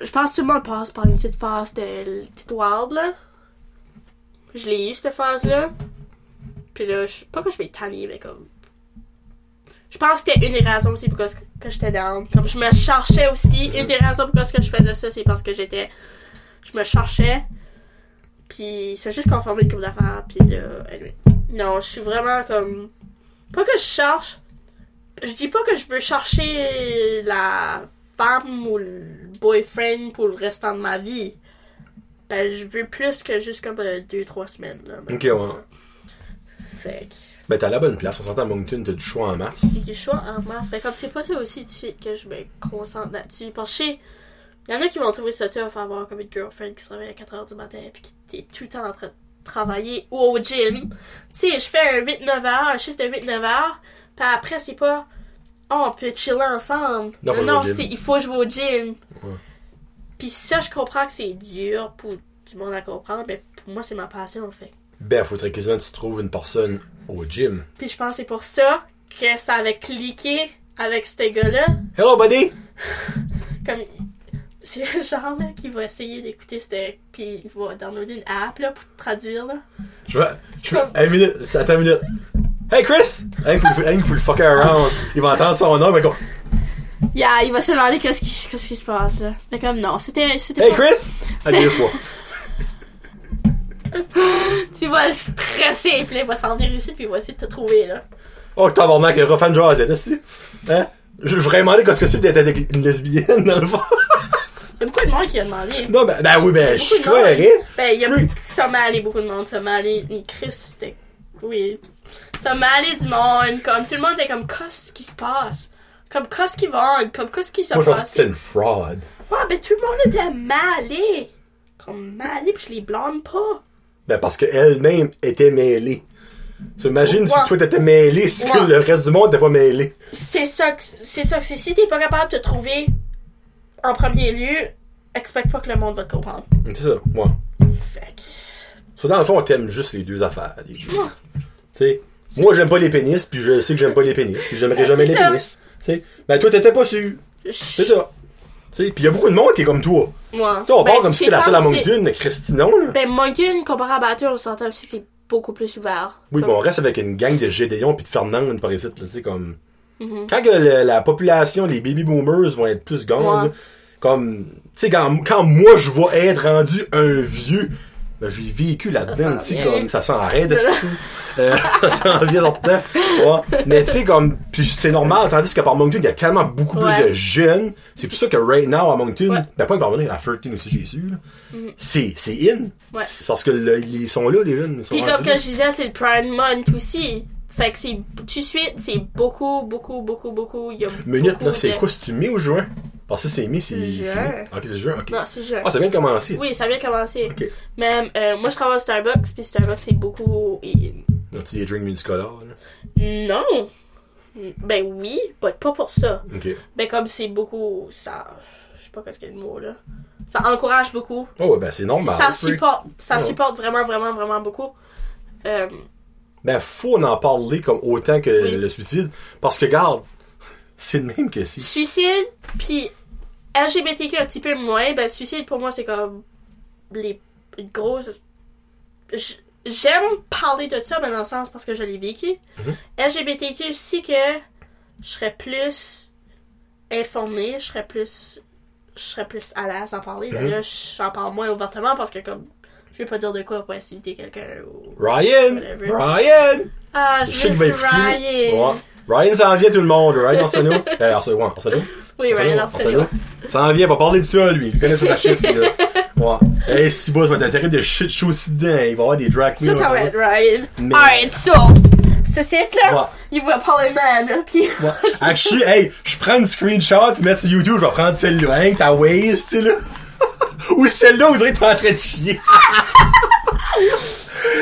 Je pense que tout le monde passe par une petite phase de petite wild, là. Je l'ai eu, cette phase-là. Puis là, je, pas que je vais tanner, mais comme. Je pense que c'était une des raisons aussi pourquoi que j'étais down. Comme je me cherchais aussi. Une des raisons pourquoi que je faisais ça, c'est parce que j'étais. Je me cherchais. Puis c'est juste conformé une couple d'affaires. Puis là, anyway. Non, je suis vraiment comme. Pas que je cherche. Je dis pas que je veux chercher la femme ou le boyfriend pour le restant de ma vie. Ben, je veux plus que juste comme 2-3 semaines. Là, Ok, ouais. Fait que. Ben, t'as la bonne place. On s'entend à Moncton, t'as du choix en masse. Du choix en masse. Mais comme c'est pas ça aussi tout de suite que je me concentre là-dessus. Parce que il y en a qui vont trouver ça tough avoir comme une girlfriend qui se réveille à 4h du matin puis qui est tout le temps en train de travailler ou au gym. Tu sais, je fais un 8-9 heures, un chiffre de 8-9 heures. Puis après, c'est pas. Oh, on peut chiller ensemble. Non, faut Non, non, c'est il faut jouer au gym. Ouais. Puis ça, je comprends que c'est dur pour du monde à comprendre, mais pour moi, c'est ma passion, en fait. Ben, faudrait quasiment que tu trouves une personne au gym. Puis je pense que c'est pour ça que ça avait cliqué avec ce gars-là. Hello, buddy! Comme. C'est le genre là, qui va essayer d'écouter cette. Puis il va downloader une app là, pour traduire. Là. Je vais. Je vais. Une minute. Attends une minute. Hey, Chris! Hey, faut, le- hey, faut le fucker around. Il va entendre son nom, va go. Yeah, il va se demander qu'est-ce qui, qu'est-ce qui se passe là. Mais comme non, c'était. c'était Hey, pas- Chris! À deux fois. Tu vas stresser, puis là, il va s'en venir ici, puis il va essayer de te trouver là. Oh, tabarnak, le refan Jazz, est-ce Hein? Je je voudrais demander qu'est-ce que c'est d'être une lesbienne, dans le fond. Il y a beaucoup de monde qui a demandé. Non, ben, ben oui, ben, je de croirais. Ben, il y a Freak. ça m'a allé beaucoup de monde. Ça m'a allé une crise. c'était- Oui. Ça m'a allé du monde. Comme tout le monde était comme, qu'est-ce qui se passe? Comme, qu'est-ce qui va? Comme, qu'est-ce qui se Moi, je pense que passe? c'était une fraud. Ouais, ben tout le monde était mêlé. Comme mêlé, puis je les blâme pas. Ben, parce qu'elle-même était mêlée. So, imagine si toi t'étais mêlé, si que le reste du monde n'était pas mêlé. C'est ça que c'est ça que c'est. Si t'es pas capable de te trouver en premier lieu, expecte pas que le monde va te comprendre. C'est ça, moi. Fait que. So, dans le fond, on t'aime juste les deux affaires. les deux. Ouais. Tu sais, moi, j'aime pas les pénis, puis je sais que j'aime pas les pénis, puis j'aimerais Ben, jamais les ça. pénis. Tu sais, ben, toi, t'étais pas sûr. C'est ça. Tu sais, puis il y a beaucoup de monde qui est comme toi. Moi. Tu sais, on Ben, parle comme si c'était la seule à Moncton, mais Christy, non, là. Ben, Moncton, comparé à Batters, on s'entend aussi que c'est beaucoup plus ouvert. Oui, Comme- bon, on reste avec une gang de Gédéon puis de Fernand par ici, là, tu sais, comme... Mhm. Quand que le- la population, les baby boomers vont être plus Ouais. là, comme... Tu sais, quand, quand moi, je vais être rendu un vieux, ben, j'ai vécu là-dedans, tu sais, comme... Ça s'arrête, de euh, Ça s'en vient là-dedans. Ouais. Mais tu sais, comme... C'est normal, tandis que par Moncton, il y a tellement beaucoup Ouais. plus de jeunes. C'est pour ça que right now, à Moncton, Ouais. ben, pas par venir à 13 aussi, j'ai su, là. C'est c'est in. Parce que le- ils sont là, les jeunes. Puis comme que je disais, c'est le Pride Month aussi. Fait que c'est tout de suite, c'est beaucoup, beaucoup, beaucoup, beaucoup. Il y a Minute, là, c'est de- quoi? C'est-tu mai ou juin? Parce que c'est mai, c'est Juin. fini. Ok, c'est juin, ok. Non, c'est juin. Ah, ça vient de commencer. Oui, ça vient de commencer. Ok. Mais euh, moi, je travaille au Starbucks, puis Starbucks, c'est beaucoup. et- As-tu des drinks multicolores, là? Non! Ben oui, but pas pour ça. Ok. Ben comme c'est beaucoup. Ça. Je sais pas qu'est-ce qu'il y a le mot là. Ça encourage beaucoup. Oh, ouais, ben, c'est normal. ça supporte. Ça Ouais. supporte vraiment, vraiment, vraiment beaucoup. Euh, Ben, faut en parler comme autant que Oui. le suicide. Parce que, regarde, c'est le même que si. suicide, puis LGBTQ un petit peu moins. Ben, suicide pour moi, c'est comme. Les une grosse. J- J'aime parler de ça, mais dans le sens parce que je l'ai vécu. Mhm. LGBTQ, si que je serais plus informée, je serais plus. Je serais plus à l'aise à parler. Mais Mhm. là, j'en parle moins ouvertement parce que, comme. Je vais pas dire de quoi pour insulter quelqu'un ou. Ryan! Whatever. Ryan! Ah, je Je sais qu'il va miss écouter. Ryan. Ouais. Ryan s'en vient tout le monde. Ryan Arsenault. Euh, Arsenault, ouais, Arsenault. Oui, Ryan Arsenault. S'en vient, va parler de ça, lui. Il connaît la shit, là. Ouais. Hey, si bon, ça va être un terrible de shit show aussi dedans. Il va y avoir des drag queens. Ça, ça va être Ryan. Mais- Alright, so. Ce site là, Ouais. il va parler même, là, pis. Ouais. Actually, hey, je prends une screenshot puis mettre sur YouTube, je vais prendre celle-là, hein, ta Waze, tu sais, là. Ou celle-là, vous direz que t'es en train de chier.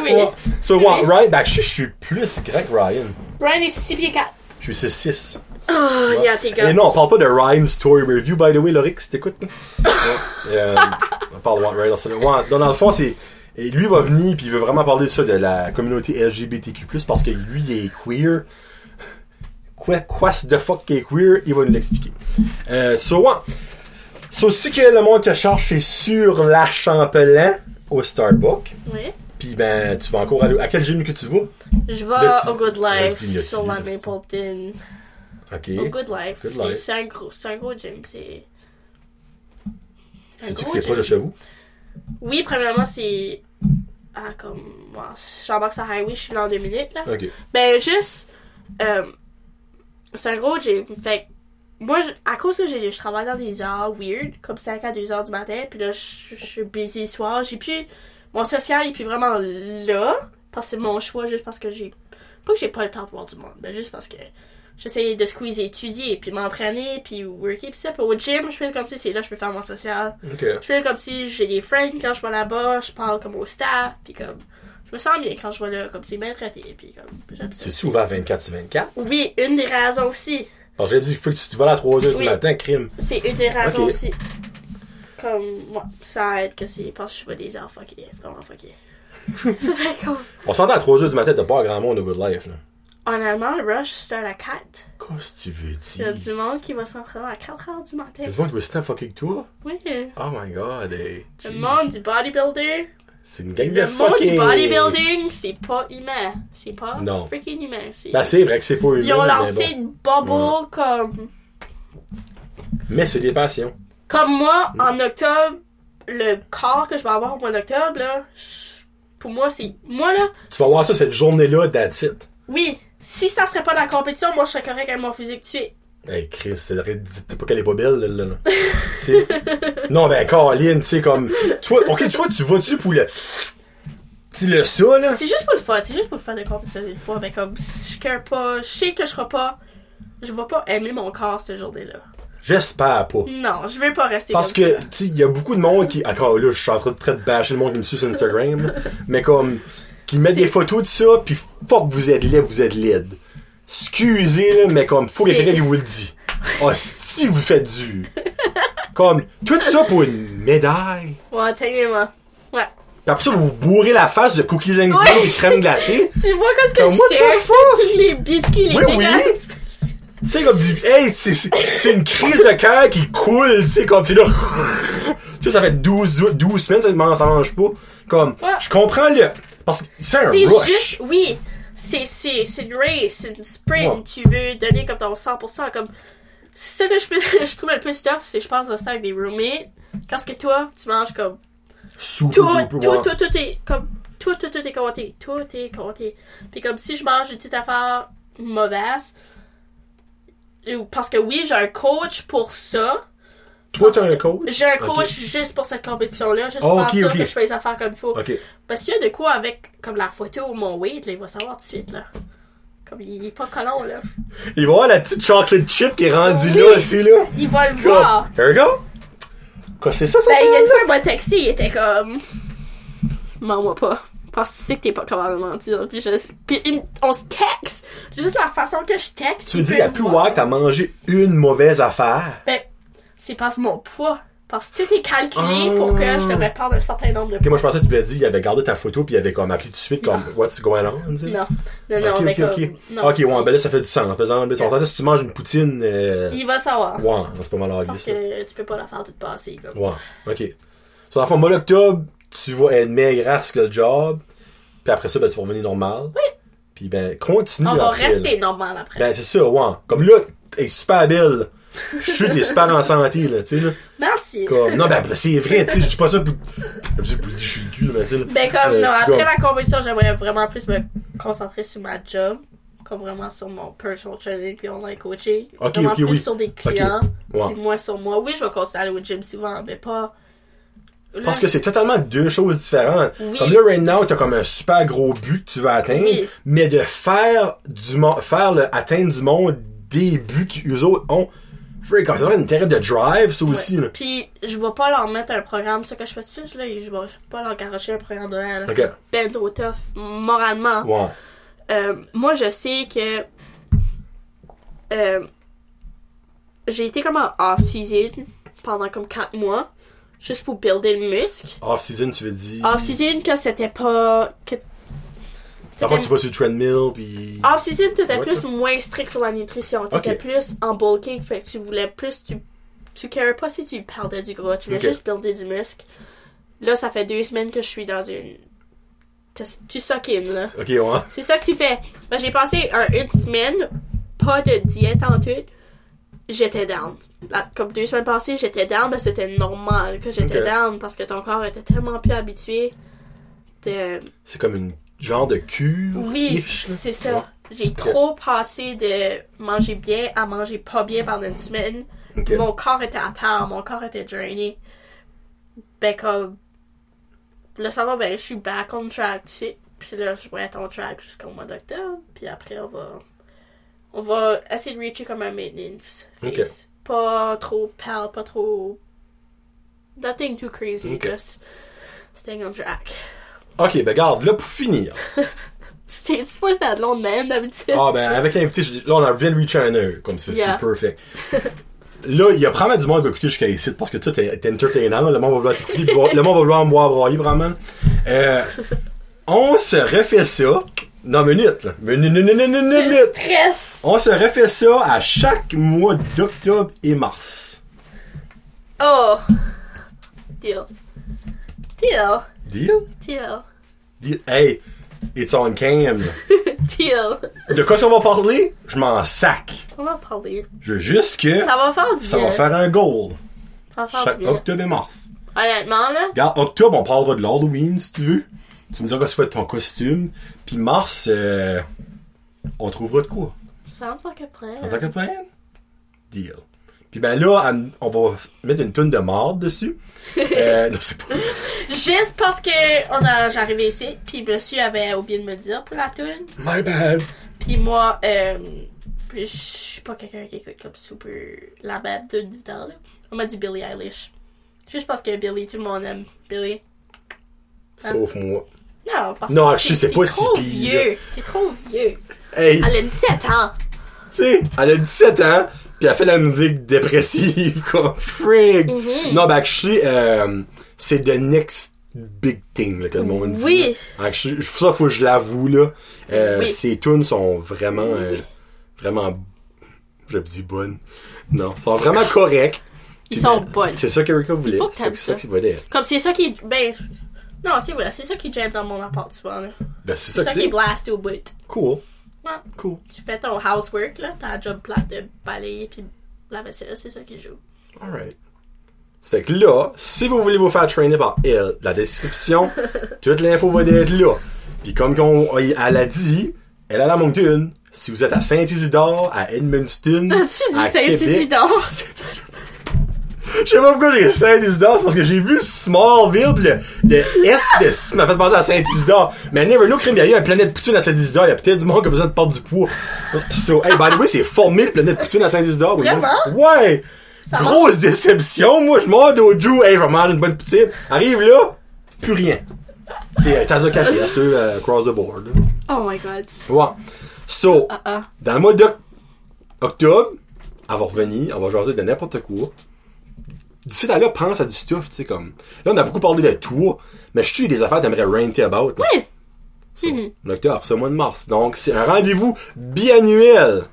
Oui. Ouais. So, ouais. Ryan, ben, je je suis plus grand que Ryan. Ryan est 6 pieds 4. Je suis 6'6". Oh, yeah, t'es Et non, on parle pas de Ryan Story Review, by the way, Loric, si t'écoutes. Ouais. Euh, on parle de Ryan Arsenault. Ouais, donc, dans le fond, c'est... Et lui va venir, puis il veut vraiment parler de ça, de la communauté LGBTQ+, parce que lui, il est queer. Quoi, quoi the fuck qui est queer, il va nous l'expliquer. Euh, so, ouais. So, si que le monde te cherche, c'est sur la Champlain, au Starbucks. Oui. Puis ben, tu vas encore aller. À quel gym que tu vas? Je vais au Good Life le sur la Mapleton. Ok. Au Good Life. Good C'est-. C'est un gros, c'est un gros gym. C'est. un Sais-tu que c'est proche de chez vous? Oui, premièrement, c'est. Ah, comme. Bon, j'embarque sur Highway, je suis là en deux minutes, là. Ok. Ben, juste. euh, c'est un gros gym. Fait que moi, je- à cause que j'ai- je travaille dans des heures weird, comme 5 à 2 heures du matin, puis là, je je suis busy le soir, j'ai plus. Mon social est plus vraiment là, parce que c'est mon choix, juste parce que j'ai. Pas que j'ai pas le temps de voir du monde, mais juste parce que j'essaie de squeezer, étudier, puis m'entraîner, puis worker, puis ça. Puis au gym, je fais comme si c'est là, je peux faire mon social. Je fais comme si j'ai des friends quand je vais là-bas, je parle comme au staff, puis comme. Je me sens bien quand je vais là, comme c'est bien traité, puis comme. C'est-tu ouvert 24 sur 24? Oui, une des raisons aussi. Parce que j'ai dit qu'il faut que tu te vas à 3 heures Oui. du matin, crime. C'est une des raisons aussi. Comme, ouais, ça aide que c'est parce que je suis pas des heures fuckées, vraiment fuckées. On s'entend à 3 heures du matin, t'as pas grand monde au Good Life, là. honnêtement, le rush start à 4. Qu'est-ce que tu veux Il y a dire? du monde qui va s'entraîner à 4 heures du matin. Y'a du monde qui va se fucker que toi? Oui. Oh my god, hey. Le monde du bodybuilder. C'est une gang de Le monde du fucking... bodybuilding, c'est pas humain. C'est pas Non. freaking humain. C'est- Ben c'est vrai que c'est pas humain, Ils ont mais bon. petite bubble comme. Mais c'est des passions. Comme moi, en octobre, le corps que je vais avoir au mois d'octobre, là, pour moi, c'est. Moi, là, Tu vas voir ça cette journée-là, that's it. oui, si ça serait pas la compétition, moi, je serais correct avec mon physique de suite. Hey Chris, t'es pas qu'elle est pas belle, là, là. Non, ben, Caroline, tu sais, comme. Toi, ok, tu vois, tu vas-tu pour le. Tu le ça, là? C'est juste pour le fun, c'est juste pour le fun de compétition une fois, mais comme, je care pas, je sais que je serai pas. Je vais pas aimer mon corps cette journée-là. J'espère pas. Non, je vais pas rester Parce comme que, tu sais, il y a beaucoup de monde qui. Encore là, je suis en train de très de bâcher le monde qui me suit sur Instagram, mais comme. qui mettent des photos de ça, pis fuck, vous êtes laid, vous êtes laid. Excusez, là, mais comme, faut qu'il y ait C'est- quelqu'un qui vous le dit. Hostie, vous faites du. Comme, tout ça pour une médaille. Ouais, tellement. Ouais. Pis après ça, vous vous bourrez la face de cookies and cream et crème glacée. Tu vois qu'est-ce que Comme, je? Les biscuits, les Oui, oui. dégueulasses. Tu sais, comme du. Hey, c'est c'est- c'est une crise de cœur qui coule, tu sais, comme tu là. Tu sais, ça fait 12, 12 semaines, ça ne mange, pas. Comme, Ouais. je comprends le. Parce que c'est un C'est rush. juste, oui, c'est, c'est, c'est une race, c'est une sprint. Ouais. Tu veux donner comme ton 100%. Comme, ce que je, je trouve le plus tough, c'est je pense rester avec des roommates. Parce que toi, tu manges comme tout, tout, ouais. tout, tout est comme tout, tout, tout est compté, tout est compté. Puis comme si je mange une petite affaire mauvaise, parce que oui, j'ai un coach pour ça. Toi, t'as un coach? J'ai un coach juste pour cette compétition-là, juste Oh, pour ok, faire ça ok. que je fais les affaires comme il faut. Parce qu'il y a de quoi avec comme la photo ou mon weight, là, il va savoir tout de suite là. Comme il est pas collant là. Il va voir la petite chocolate chip qui est rendue Oui. là, tu sais, là. Il va le Comme, voir. Here we go. Quoi, c'est ça, ça? Ben, il y a une fois, il m'a texté, il était comme. Mens-moi pas. Parce que tu sais que t'es pas capable de mentir. Puis, je... Puis il- on se texte. Juste la façon que je texte. Tu veux il a voir. voir que t'as mangé une mauvaise affaire. Ben, c'est parce que mon poids. Parce que tout est calculé pour que je devrais prendre un certain nombre de Ok, poids. moi, je pensais que tu voulais dire, il avait gardé ta photo puis il avait comme appelé tout de suite comme, what's going on, tu sais? Non. Non, non, ok, mais ok, comme. ok. Non, ok, ouais, ben là, ça fait du sens. Faisant, mais Yeah. si tu manges une poutine, euh, Il va savoir. ouais, c'est pas mal à Parce que tu peux pas la faire toute passer. Comme. Ouais, ok. Sur la fin, mois d'octobre, tu vas être maigre que le job, puis après ça, ben, tu vas revenir normal. Oui. Puis ben, continue On va après, rester normal après. Ben, c'est ça, ouais. Comme là, t'es super belle. Je suis t'es super en santé, là, tu sais, là. Merci. Comme, non, ben, c'est vrai, tu sais, je dis pas ça pour, je dis pour le licher le cul, là, mais tu sais. Ben comme Euh, non, après la compétition, j'aimerais vraiment plus me concentrer sur ma job, comme vraiment sur mon personal training puis online coaching, Ok, vraiment ok, plus oui. sur des clients, Ouais. puis moins sur moi. Oui, je vais continuer à aller au gym souvent, mais pas. Parce que c'est totalement deux choses différentes. Oui. Comme là, right now, t'as comme un super gros but que tu veux atteindre, Oui. mais de faire du monde, faire le, atteindre du monde des buts qu'eux autres ont. Devrait être une terrible de drive, ça aussi, là. Puis je vais pas leur mettre un programme, ce que je fais tout de suite, là, je vais pas leur garocher un programme de là, Ok. c'est ben trop tough moralement. Euh, moi, je sais que euh, j'ai été comme en off-season pendant comme 4 mois. juste pour builder le muscle. Off-season, tu veux dire? Off-season, que c'était pas. Parfois, tu vas sur le treadmill, puis. Off-season, t'étais Ouais, plus moins strict sur la nutrition. T'étais Ok. plus en bulking, fait que tu voulais plus. Tu, tu carais pas si tu perdais du gras, tu voulais juste builder du muscle. Là, ça fait deux semaines que je suis dans une. Tu- suck in, là. Ok, ouais. C'est ça que tu fais. Ben, j'ai passé un- une semaine, pas de diète en tout. J'étais down. Comme deux semaines passées, j'étais down, mais c'était normal que j'étais down parce que ton corps était tellement plus habitué de. C'est comme une genre de cure. Oui, c'est ça. J'ai trop passé de manger bien à manger pas bien pendant une semaine. Mon corps était à terre, mon corps était drainé. Ben comme. Là ça va bien, je suis back on track, tu sais. Puis là, je vais être on track jusqu'au mois d'octobre. Puis après, on va. On va essayer de reacher comme un maintenance. Ok. phase. Pas trop pal, pas trop. Nothing too crazy, Ok. just staying on track. Ok, ben garde, là, pour finir. C'est supposé être long de même d'habitude. Ah, ben, avec l'invité, là, on vient de reach un heure, comme ça, Yeah. c'est perfect. Là, il y a probablement du monde qui va écouter jusqu'à ici, parce que tout est, entertainant, le monde va vouloir t'écouter, le monde va vouloir me voir brailler, vraiment. Euh, on se refait ça, non, minute, là, minute, minute, C'est minute. stress! On se refait ça à chaque mois d'octobre et mars. Oh! Deal. Deal. Deal? Deal. Deal? Hey, it's on cam. Deal. De quoi ça va parler? Je m'en sac. On va parler. Je veux juste que Ça va faire du ça bien. va faire un goal. Ça va faire Chaque du bien. octobre et mars. Honnêtement, là, Regarde, octobre, on parlera de l'Halloween, si tu veux. Tu me diras que tu fais ton costume. Puis mars, euh, on trouvera de quoi? a plan. On s'en plan? Deal. Puis ben là, on va mettre une tonne de marde dessus. euh, non, c'est pas... Juste parce que on a, j'arrivais ici, puis monsieur avait oublié de me dire pour la tune. My bad. Puis moi, euh, je suis pas quelqu'un qui écoute comme super la bête de du temps, là. On m'a dit Billie Eilish. Juste parce que Billie, tout le monde aime Billie. Sauf moi. Non, parce Non, que je sais pas si vieux. T'es trop vieux. Hey, Elle a 17 ans. tu sais, elle a 17 ans, puis elle fait la musique dépressive, comme frig. Mhm. Non, ben, actually, euh, c'est the next big thing, là, que le monde dit. Oui. là. Actually, ça, faut que je l'avoue, là. Euh, Oui. Ces tunes sont vraiment, euh, Oui. vraiment, je dis bonnes. Non, sont vraiment corrects. Ils sont bonnes. C'est ça qu'Erika voulait. C'est ça ça. qu'il voulait. Comme c'est ça qui. Ben. Non, c'est vrai, c'est ça qui jamme dans mon appart souvent, là. Ben, c'est ça ça qui blast au bout. Cool. Ouais. Cool. Tu fais ton housework, là, ta job plate de balayer puis la vaisselle, c'est ça qui joue. Alright. Fait que là, si vous voulez vous faire trainer par elle, la description, toute l'info va être là. Puis comme qu'on, elle a dit, elle a la Moncton. Si vous êtes à Saint-Isidore, à Edmundston, Tu à dis Québec, Saint-Isidore? Je sais pas pourquoi j'ai Saint-Isidore, parce que j'ai vu Smallville, pis le, le S de S m'a fait penser à Saint-Isidore. Mais Never Know, crime, il y a eu un planète Poutine à Saint-Isidore, il y a peut-être du monde qui a besoin de perdre du poids. So, hey, by the way, c'est formé le planète Poutine à Saint-Isidore. Vraiment? Ouais! Ça Grosse déception, moi, je m'en au Drew, hey, je vais manger une bonne poutine. Arrive là, plus rien. C'est euh, Taza Café, c'est euh, across the board. Oh my god. Ouais. So, ah. dans le mois d'octobre, elle va revenir, elle va jaser de n'importe quoi. D'ici là, là, pense à du stuff, tu sais, comme. Là, on a beaucoup parlé de toi, mais je suis des affaires que t'aimerais ranter about. là. Oui. So, Mhm. L'octobre, c'est le mois de mars. Donc, c'est un rendez-vous biannuel.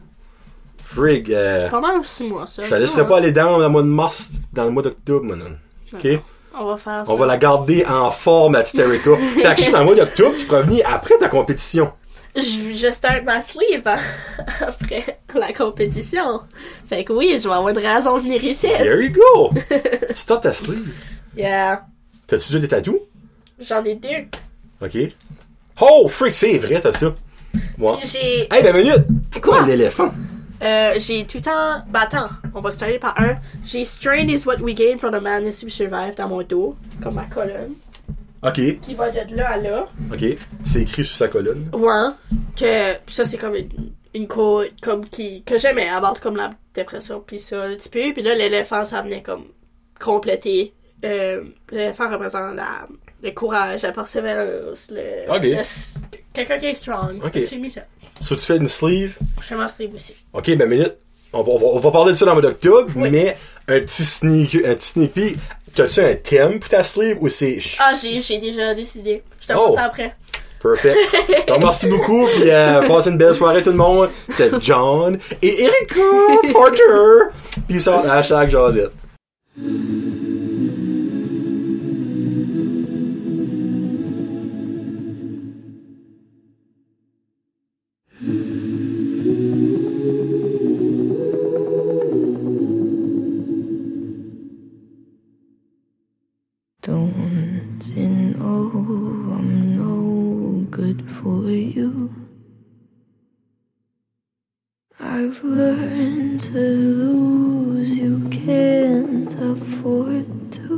Frig, euh, C'est pas mal aussi, moi, ça. je te laisserai pas hein. aller dans le mois de mars, dans le mois d'octobre, maintenant. OK? On va faire ça. On va la garder en forme, la petite Erika. Puis, actually, dans le mois d'octobre, tu pourras venir après ta compétition. Je, je start ma sleeve hein, après la compétition. Fait que oui, je vais avoir une raison de venir ici. There you go! tu startes ta sleeve. Yeah. T'as-tu déjà des tatous? J'en ai deux. OK. Oh, freak, c'est vrai, t'as ça. Moi. J'ai. Hey, ben minute! C'est quoi? Quoi? un éléphant? Euh, j'ai tout le temps. Ben attends, on va starter par un. J'ai Strain is what we gain from the madness we survive dans mon dos, comme ma colonne, OK, qui va de là à là. OK. C'est écrit sur sa colonne. Ouais. Que ça c'est comme une, une comme qui que j'aimais abattre comme la dépression puis ça un petit peu puis là l'éléphant ça venait comme compléter. Euh, l'éléphant représente la, le courage, la persévérance, le, Ok. le- quelqu'un qui est strong. Ok. Fait que J'ai mis ça. Ça, tu fais une sleeve? Je fais ma sleeve aussi. OK, ben minute. On va, on va, on va parler de ça dans le mois d'octobre, Oui. mais un petit sneak, un petit sneak peek. T'as-tu un thème pour ta sleeve ou c'est. Ah, j'ai, j'ai déjà décidé. Je te Oh. montre ça après. Perfect. Donc, merci beaucoup, puis euh, passez une belle soirée tout le monde. C'est John et Erika Porter. Peace out, hashtag Josette. To lose, you can't afford to.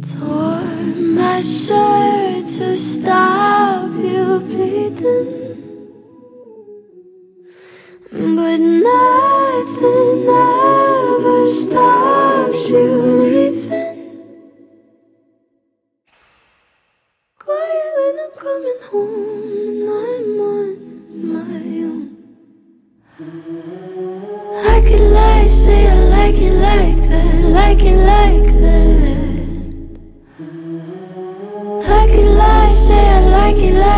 Tore my shirt to stop you bleeding. But nothing ever stops you leaving. Quiet when I'm coming home and I'm on my own. I could lie, say I like it like that, like it like that. I could lie, say I like it like